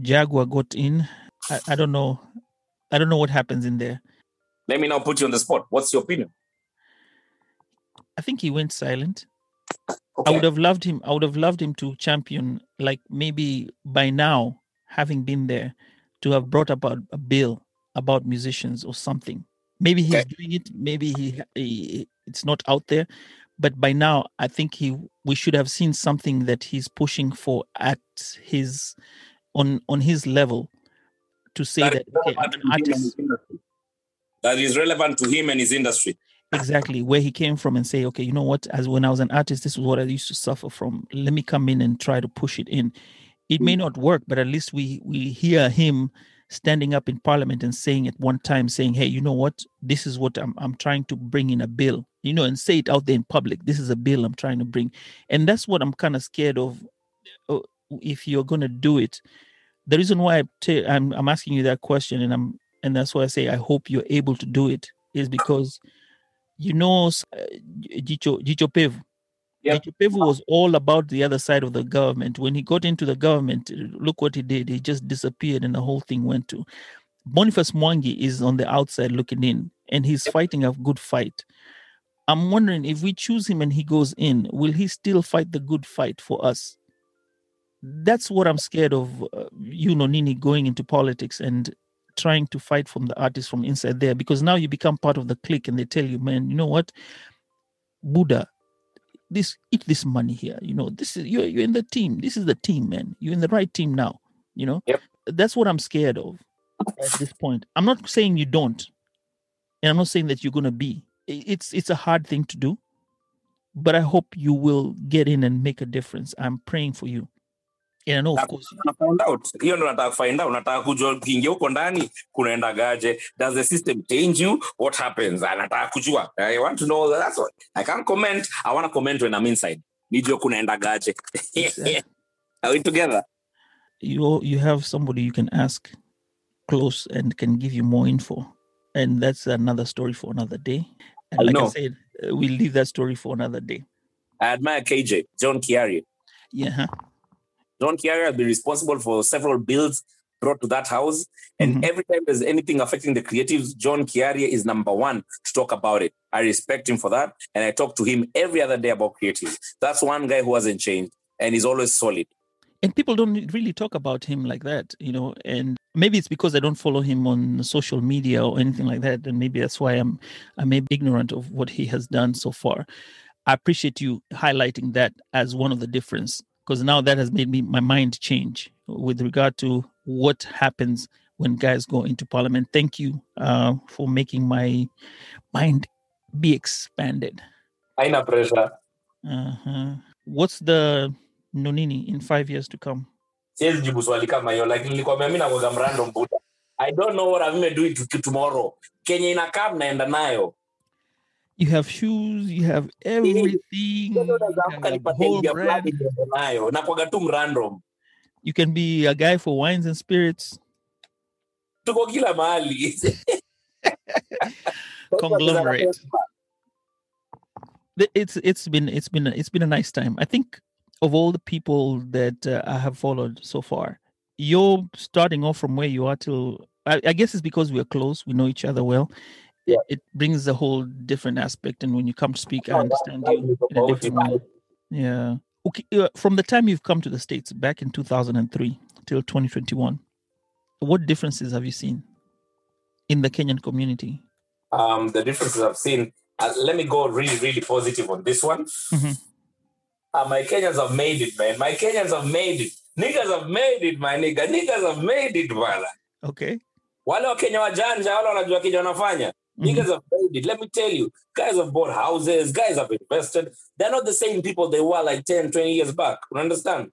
Jaguar got in. I, I don't know. I don't know what happens in there. Let me now put you on the spot. What's your opinion? I think he went silent. I would have loved him. I would have loved him to champion, like maybe by now, having been there, to have brought about a, bill about musicians or something. Maybe he's Okay. doing it. Maybe he, he it's not out there, but by now, I think he we should have seen something that he's pushing for at his on on his level to say That that, okay, I'm an to him and artist. That is relevant to him and his industry. exactly where he came from and say okay you know what? As when i was an artist this is what i used to suffer from. Let me come in and try to push it in. It may not work but at least we we hear him standing up in parliament and saying at one time saying hey you know what? This is what i'm, I'm trying to bring in a bill you know and say it out there in public this is a bill i'm trying to bring. And that's what i'm kind of scared of uh, if you're going to do it. The reason why I t- I'm, I'm asking you that question and i'm and that's why i say i hope you're able to do it is because you know uh, Jicho Jicho Pevu. Yep. Jicho Pevu was all about the other side of the government. When he got into the government, look what he did. He just disappeared and the whole thing went to. Boniface Mwangi is on the outside looking in and he's fighting a good fight. I'm wondering if we choose him and he goes in, will he still fight the good fight for us? That's what I'm scared of, uh, you know, Nini going into politics and trying to fight from the artists from inside there because now you become part of the clique and they tell you, man, you know what, Buddha, this eat this money here. You know, this is you're you're in the team. This is the team, man. You're in the right team now. You know, Yep. that's what I'm scared of at this point. I'm not saying you don't, and I'm not saying that you're gonna be. It's it's a hard thing to do, but I hope you will get in and make a difference. I'm praying for you. I know, of course, find out hiyo ndo nataka find out nataka kujua ukiingia huko ndani kunaendagaje does the system change you what happens Ah, nataka kujua i want to know that's what i can't comment i want to comment when i'm inside nijue kunaendagaje *laughs* are we together you you have somebody you can ask close and can give you more info. and that's another story for another day. And I like I know. said, uh, we'll leave that story for another day. I admire KJ, John Kiarie. Yeah. John Kiarie has been responsible for several bills brought to that house. And Mhm. every time there's anything affecting the creatives, John Kiarie is number one to talk about it. I respect him for that. And I talk to him every other day about creatives. That's one guy who hasn't changed and he's always solid. and people don't really talk about him like that you know and maybe it's because i don't follow him on social media or anything like that and maybe that's why i'm i'm maybe ignorant of what he has done so far i appreciate you highlighting that as one of the difference because now that has made me my mind change with regard to what happens when guys go into parliament thank you uh, for making my mind be expanded Aina pressure. uh-huh. what's the nonini in five years to come Siwezi jibu swali kama hiyo like nilikwambia mimi nakuwaga mrandom buda. I don't know what I'm gonna do to tomorrow. Kenya inakaa naenda nayo. You have shoes, you have everything, *laughs* you naweza have amka a nipate whole idea brand. fulani niende nayo. Nakuwaga tu mrandom. You can be a guy for wines and spirits. Tuko kila mahali. *laughs* Conglomerate. It's it's been it's been it's been a nice time. I think of all the people that uh, I have followed so far, you're starting off from where you are till. I, I guess it's because we're close. We know each other well. It, Yeah. it brings a whole different aspect, and when you come to speak, I understand you in a different way. Yeah. Okay. Uh, from the time you've come to the States back in 2003 till 2021, what differences have you seen in the Kenyan community? um, the differences I've seen. Uh, let me go really, really positive on this one. Mhm. Uh, my Kenyans have made it, man. My Kenyans have made it. Niggas have made it, my nigga. Niggas have made it, bwana. Okay. Wale Wakenya wajanja, wale wanajua Kenya wanafanya. Mhm. Niggas have made it. Let me tell you, guys have bought houses, guys have invested. They're not the same people they were like 10, 20 years back. You understand?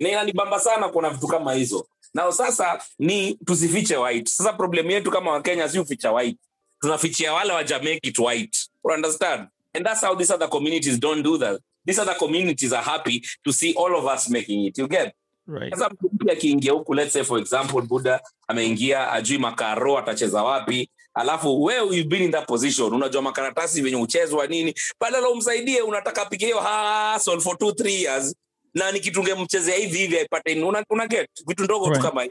Na inanibamba sana kuna vitu kama hizo. Na sasa ni tusifiche white. Sasa problem yetu kama Wakenya si uficha white. Tunafichia wale waja make it white. You understand? And that's how these other communities don't do that. These other communities are happy to see all of us making it. You get? Right. sasa mtu mpya akiingia huku let's say for example buda ameingia ajui makaro atacheza wapi alafu wewe you've been in that position? Unajua makaratasi venye uchezwa nini? Badala umsaidie unataka pike hiyo hustle for two three years. Na ni kitu hivi hivi aipate una, una get vitu ndogo Right. tu kama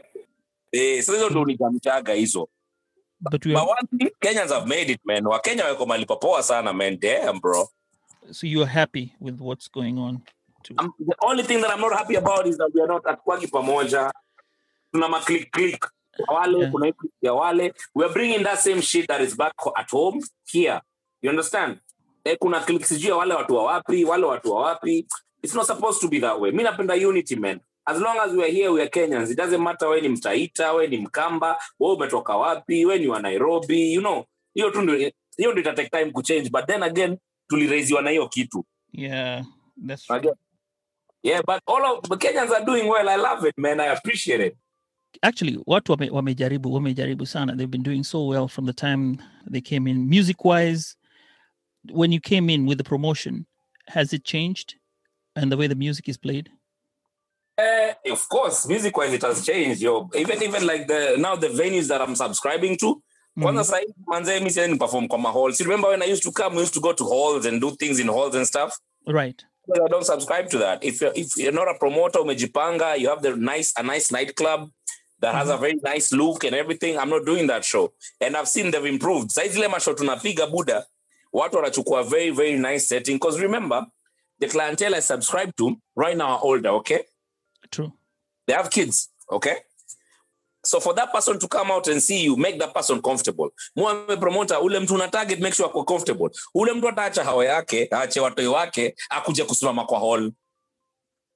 eh, sasa hizo ndo nikamchaga hizo. But we but one thing Kenyans have made it man. Wakenya wako malipo poa sana man. Damn bro. So you are happy with what's going on. Too. I'm, the only thing that I'm not happy about is that we are not hatukwagi pamoja. Tuna ma click click wale, Yeah. kuna click ya wale. We are bringing that same shit that is back at home here. You understand? Eh, kuna sijui ya wale watu wa wapi, wale watu wa wapi. It's not supposed to be that way. Mi napenda unity man. As long as we are here, we are Kenyans. It doesn't matter we ni Mtaita, we ni Mkamba, we umetoka wapi, we ni wa Nairobi, you know. Hiyo tu ndio hiyo ndio itatake time kuchange but then again tuliraiziwa na hiyo kitu. Yeah, that's true. Again. Yeah, but all of the Kenyans are doing well. I love it, man. I appreciate it. Actually, watu wame, wamejaribu wamejaribu sana. They've been doing so well from the time they came in. Music wise, when you came in with the promotion, has it changed and the way the music is played? Uh, of course, music wise, it has changed. Yo, even even like the now the venues that I'm subscribing to. Kwanza sahi manze mi perform kwa. You remember when I used to come, we used to go to halls and do things in halls and stuff. Right. I don't subscribe to that. If you're, if you're not a promoter, umejipanga, you have the nice a nice nightclub that has a mm-hmm. very nice look and everything. I'm not doing that show, and I've seen they've improved. Saizi ile mashow tunapiga buda, watu wanachukua very very nice setting. Because remember, the clientele I subscribe to right now are older. Okay, True. they have kids. Okay. So for that person to come out and see you, make that person comfortable. Muame promoter, ule mtu una target, make sure ako comfortable. Ule mtu ataacha hawa yake, aache watoi wake, akuje kusimama kwa hall.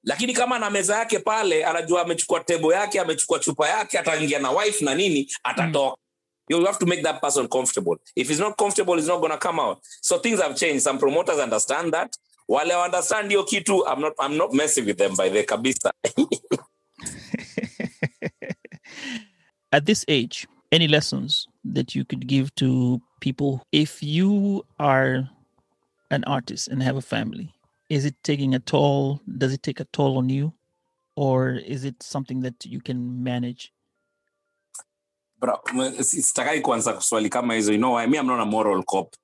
Lakini kama na meza yake pale, anajua amechukua table yake, amechukua chupa yake, ataingia na wife na nini, atatoka. Hmm. You have to make that person comfortable. If he's not comfortable, he's not gonna come out. So things have changed. Some promoters understand that. Wale wa understand hiyo kitu, I'm not, I'm not messing with them by the kabisa. *laughs* At this age, any lessons that you could give to people if you are an artist and have a family? Is it taking a toll? Does it take a toll on you? Or is it something that you can manage? Si- sitakai kuanza swali kama hizo you know why? me I'm not a moral cop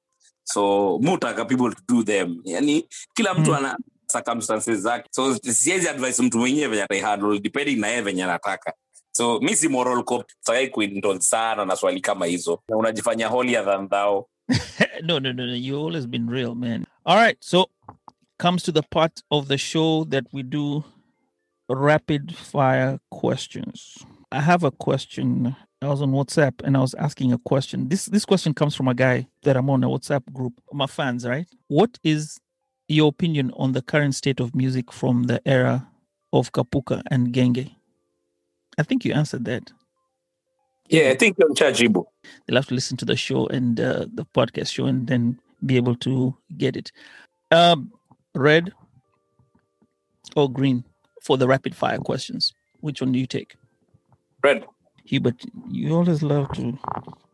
so mutaka people to do them yani kila mtu Mm. ana circumstances zake so siwezi advise mtu mwenyewe venye ataihandle depending na yeye venye anataka so mi si moral cop sitakai kuindulge sana na swali kama hizo Na unajifanya holier than thou *laughs* no, no, no, no. You've always been real, man. All right. So comes to the part of the show that we do rapid fire questions. I have a question. I was on WhatsApp and I was asking a question. This this question comes from a guy that I'm on a WhatsApp group, my fans, right? What is your opinion on the current state of music from the era of Kapuka and Genge? I think you answered that. yeah i think chajibu they'll have to listen to the show and uh, the podcast show and then be able to get it. Um, red or green for the rapid fire questions. Which one do you take? red Hubert, you always love to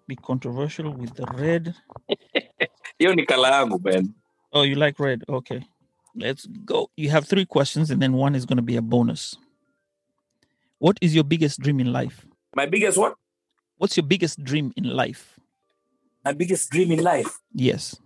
be controversial with the red. *laughs* hiyo ni man Oh, you like red? Okay. Let's go. You have three questions, and then one is going to be a bonus. What is your biggest dream in life? my biggest what What's your biggest dream in life? my biggest dream in life Yes.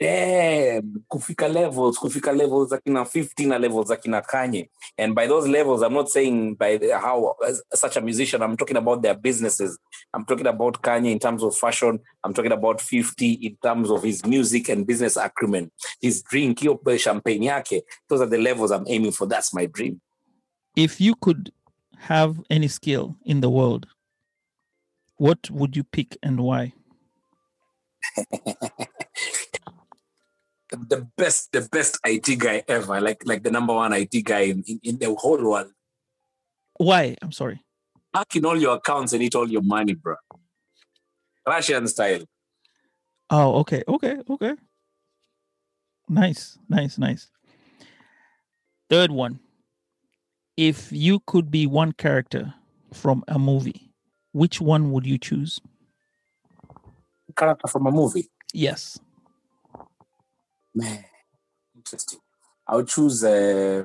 Damn, kufika levels, kufika levels za kina 50 na levels za kina Kanye. And by those levels, I'm not saying by how such a musician, I'm talking about their businesses. I'm talking about Kanye in terms of fashion. I'm talking about 50 in terms of his music and business acumen. His drink, hiyo champagne yake. Those are the levels I'm aiming for. That's my dream. If you could have any skill in the world, what would you pick and why? *laughs* The best, the best IT guy ever, like like the number one IT guy in, in, in the whole world. Why? I'm sorry. Hack in all your accounts and eat all your money, bro. Russian style. Oh, okay, okay, okay. Nice, nice, nice. Third one. If you could be one character from a movie, which one would you choose? character from a movie. Yes. Man, interesting. I would choose uh,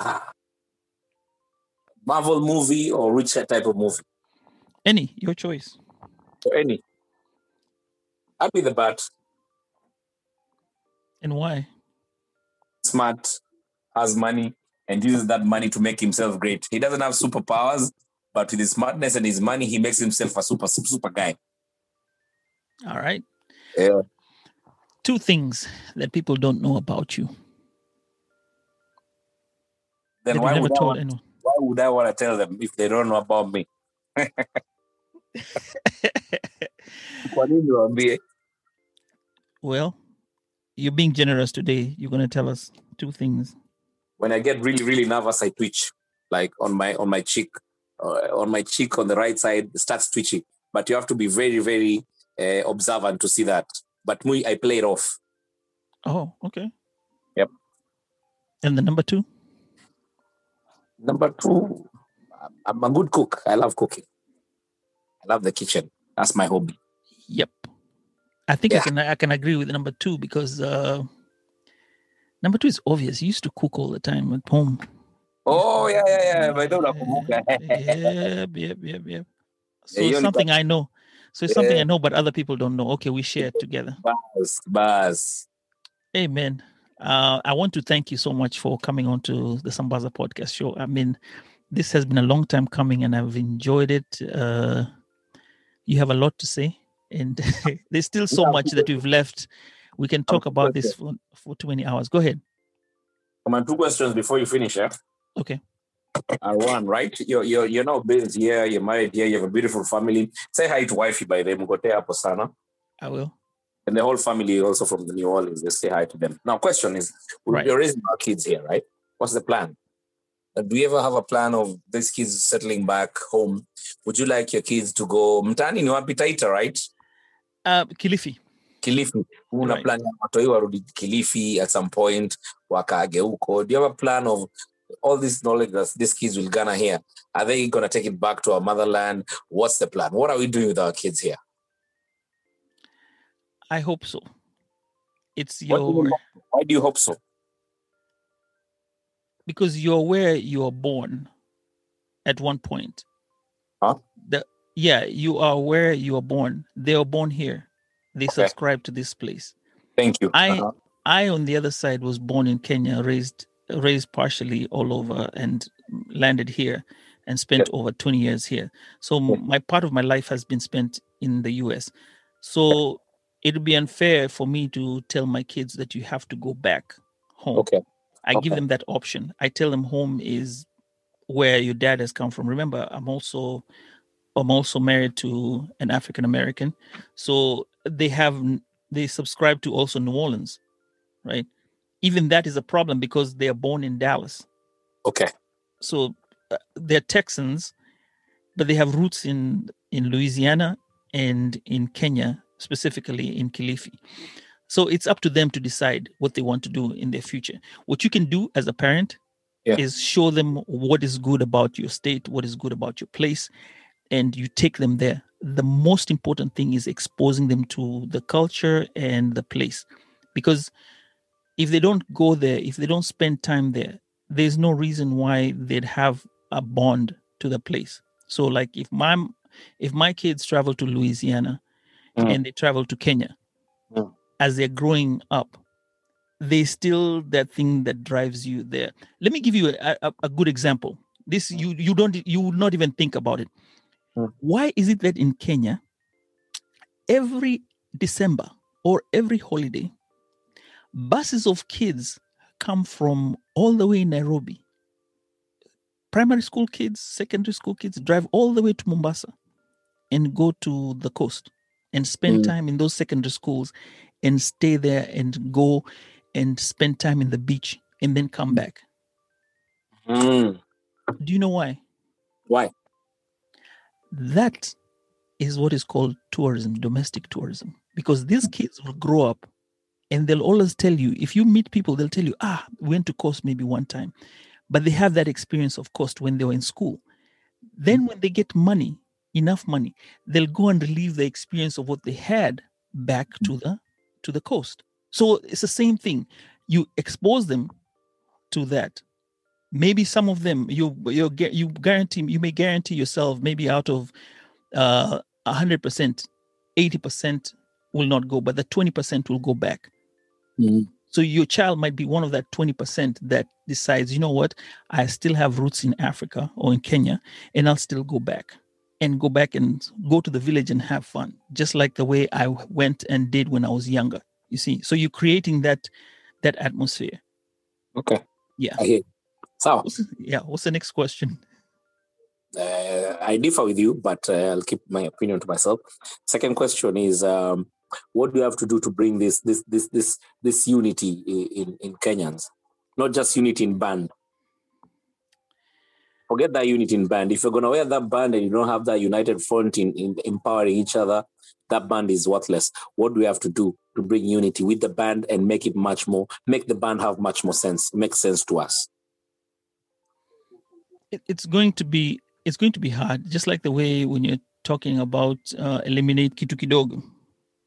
ah, Marvel movie or which type of movie? Any, your choice. Or any. I'd be the bat. And why? Smart, has money, and uses that money to make himself great. He doesn't have superpowers, but with his smartness and his money, he makes himself a super super, super guy. All right. Yeah. Two things that people don't know about you. Then why would, I told want, anyone. why would I want to tell them if they don't know about me? Kwa nini niwaambie? Well, you're being generous today. You're going to tell us two things. when I get really, really nervous, I twitch, like on my on my cheek, uh, on my cheek on the right side starts twitching. But you have to be very, very uh, observant to see that. But me, I play it off. Oh, okay. Yep. And the number two? Number two, I'm- a good cook. I love cooking. I love the kitchen. That's my hobby. Yep. I think I can I can agree with number two because uh number two is obvious. You used to cook all the time at home. Oh yeah, yeah, yeah. But I don't nakumbuka. yep, yep, yep, yep. So it's something I know. So it's something Yeah. I know, but other people don't know. Okay, we share it together. Buzz, buzz. Amen. Uh, I want to thank you so much for coming on to the Sambaza podcast show. I mean, this has been a long time coming and I've enjoyed it. Uh, you have a lot to say, and *laughs* there's still so Yeah, much that we've left. We can talk about this for, for 20 hours. Go ahead. Come on, two questions before you finish, yeah? Okay. Are one, right? You're you're you're now based here, you're married here, you have a beautiful family. Say hi to wifey by them, Mgote hapo sana. I will. And the whole family also from the New Orleans, just say hi to them. Now, question is Right. you're raising our kids here, right? What's the plan? Uh, Do you ever have a plan of these kids settling back home? Would you like your kids to go mtani ni wapi Taita, right? Uh, Kilifi. Kilifi. Una Right. plan ya watoi warudi Kilifi at some point wakaage huko. Do you have a plan of all this knowledge that these kids will garner here? Are they going to take it back to our motherland? What's the plan? What are we doing with our kids here? I hope so. It's What do you your Why do you hope so? because you're where you're born at one point. Huh? The, yeah, you are where you are born. They are born here. They Okay. subscribe to this place. Thank you. I Uh-huh. I on the other side was born in Kenya, raised raised partially all over, and landed here, and spent over twenty years here. So Yeah. my part of my life has been spent in the U.S. So it would be unfair for me to tell my kids that you have to go back home. Okay. I give them that option. I tell them home is where your dad has come from. Remember, I'm also I'm also married to an African American, so they have they subscribe to also New Orleans, right? Even that is a problem because they are born in Dallas, Okay. so uh, they're Texans, but they have roots in in Louisiana and in Kenya, specifically in Kilifi. So it's up to them to decide what they want to do in their future. What you can do as a parent Yeah. is show them what is good about your state, what is good about your place, and you take them there. The most important thing is exposing them to the culture and the place. Because if they don't go there, if they don't spend time there, there's no reason why they'd have a bond to the place. So like if my if my kids travel to Louisiana Mm. and they travel to Kenya, Mm. as they're growing up, they still that thing that drives you there. Let me give you a, a, a good example. This you you don't you would not even think about it. Mm. Why is it that in Kenya, every December or every holiday, buses of kids come from all the way in Nairobi. Primary school kids, secondary school kids drive all the way to Mombasa and go to the coast and spend Mm. time in those secondary schools and stay there and go and spend time in the beach and then come back. Mm. Do you know why? Why? That is what is called tourism, domestic tourism. Because these kids will grow up and they'll always tell you, if you meet people, they'll tell you, ah, we went to coast maybe one time. But they have that experience of coast when they were in school. Then when they get money, enough money, they'll go and relive the experience of what they had back to the to the coast. So it's the same thing. You expose them to that. Maybe some of them you you you guarantee you may guarantee yourself maybe out of uh a hundred percent, eighty percent will not go, but the twenty percent will go back. Mm. So your child might be one of that 20% that decides, you know what, I still have roots in Africa or in Kenya, and I'll still go back and go back and go to the village and have fun, just like the way I went and did when I was younger. You see, so you're creating that that atmosphere. Okay. Yeah. I hear. So What's, yeah. What's the next question? uh, I differ with you, but uh, I'll keep my opinion to myself. Second question is, um, what do you have to do to bring this this this this this unity in in Kenyans, not just unity in band. Forget that unity in band. If you're gonna wear that band and you don't have that united front in, in empowering each other, that band is worthless. What do we have to do to bring unity with the band and make it much more, make the band have much more sense, make sense to us? It's going to be it's going to be hard, just like the way when you're talking about uh, eliminate kitu kidogo.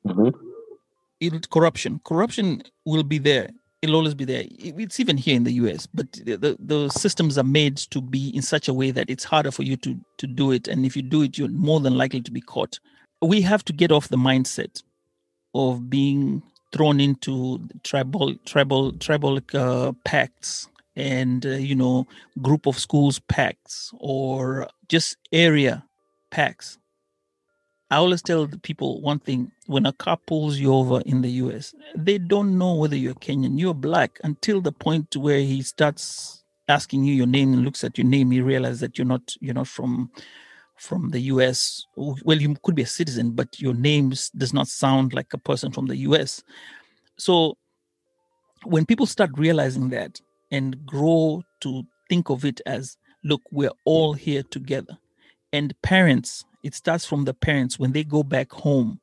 Mhm. it, corruption. Corruption will be there. It'll always be there. It- it's even here in the us but the, the, the systems are made to be in such a way that it's harder for you to to do it. And if you do it you're more than likely to be caught. We have to get off the mindset of being thrown into tribal tribal tribal uh, pacts and uh, you know group of schools pacts or just area pacts I always tell the people one thing when a car pulls you over in the US, they don't know whether you're Kenyan, you're black until the point where he starts asking you your name and looks at your name, he realizes that you're not you're not from from the US. Well, you could be a citizen, but your name does not sound like a person from the US. So when people start realizing that and grow to think of it as look, we're all here together. And parents, it starts from the parents. When they go back home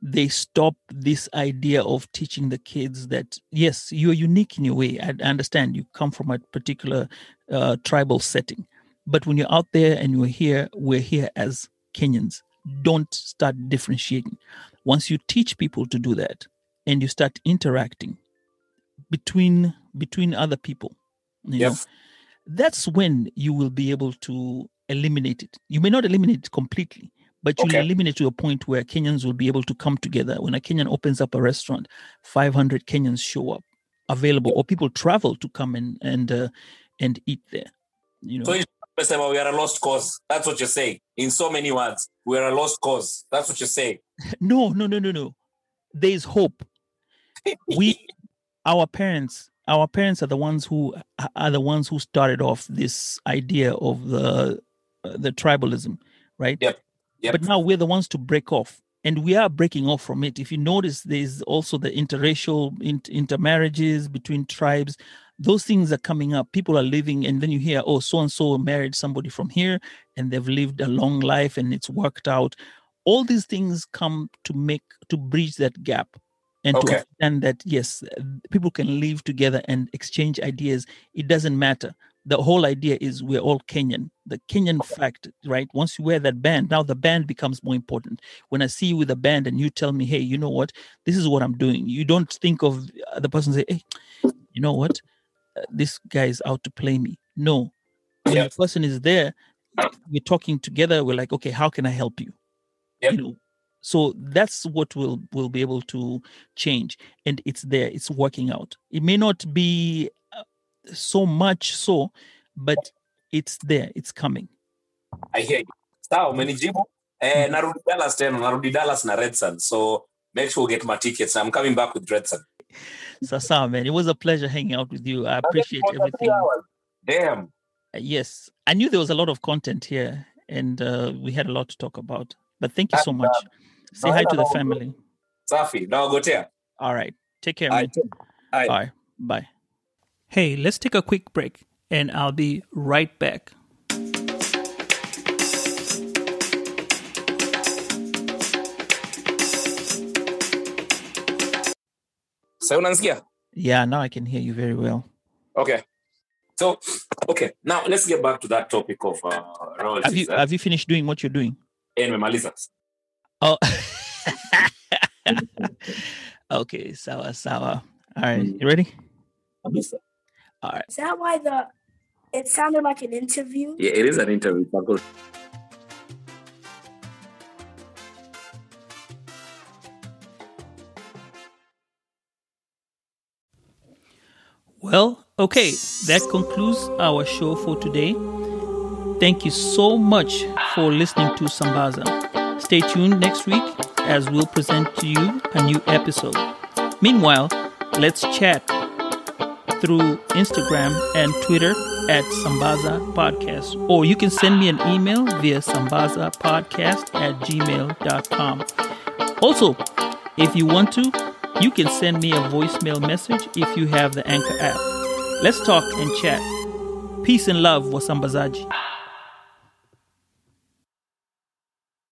they stop this idea of teaching the kids that yes you're unique in your way. I, understand you come from a particular uh, tribal setting. But when you're out there and you're here we're here as kenyans. Don't start differentiating. Once you teach people to do that and you start interacting between between other people you Yep. know that's when you will be able to eliminate it. You may not eliminate it completely, but you'll Okay. eliminate to a point where Kenyans will be able to come together. When a Kenyan opens up a restaurant, 500 Kenyans show up available, or people travel to come and and uh, and eat there. You know, So in we are a lost cause. That's what you're saying. In so many words, we are a lost cause. That's what you're saying. *laughs* no, no, no, no, no. There is hope. We, *laughs* our parents, our parents are the ones who are the ones who started off this idea of the uh, the tribalism, right? Yep. Yep. But now we're the ones to break off, and we are breaking off from it. If you notice, there's also the interracial int- intermarriages between tribes. Those things are coming up. People are living, and then you hear, oh, so and so married somebody from here, and they've lived a long life, and it's worked out. All these things come to make to bridge that gap, and Okay. to understand that yes, people can live together and exchange ideas. It doesn't matter. The whole idea is we're all Kenyan. The Kenyan fact, right? Once you wear that band, now the band becomes more important. When I see you with a band and you tell me, hey, you know what? This is what I'm doing. You don't think of the person say, hey, you know what? Uh, this guy is out to play me. No. When Yep. the person is there, we're talking together. We're like, okay, how can I help you? Yep. You know, so that's what we'll we'll be able to change, and it's there. It's working out. It may not be so much so, but it's there. It's coming. I hear you. Sawa, umenijibu. Eh, narudi Dallas tena, narudi Dallas na Redsan. So make sure we get my tickets. I'm coming back with Redsan. Sasa, man, it was a pleasure hanging out with you. I appreciate For the three everything. Damn. Uh, Yes, I knew there was a lot of content here, and uh, we had a lot to talk about. But thank you so much. Say hi to the family. Safi. Nawagotea. All right, take care, man. Right, bye. Hey, let's take a quick break, and I'll be right back. Sasa unanisikia? Yeah, now I can hear you very well. Okay. So, okay. Now let's get back to that topic of uh, royalties. Have you eh? have you finished doing what you're doing? Nimemaliza. Oh, *laughs* okay, sawa sawa. All right, you ready? Kabisa. Is that why the it sounded like an interview? Yeah, it is an interview. Pako. Well, okay, that concludes our show for today. Thank you so much for listening to Sambaza. Stay tuned next week as we'll present to you a new episode. Meanwhile, let's chat through Instagram and Twitter at Sambaza Podcast, or you can send me an email via sambazapodcast at gmail.com. Also, if you want to, you can send me a voicemail message if you have the Anchor app. Let's talk and chat. Peace and love, Wasambazaji.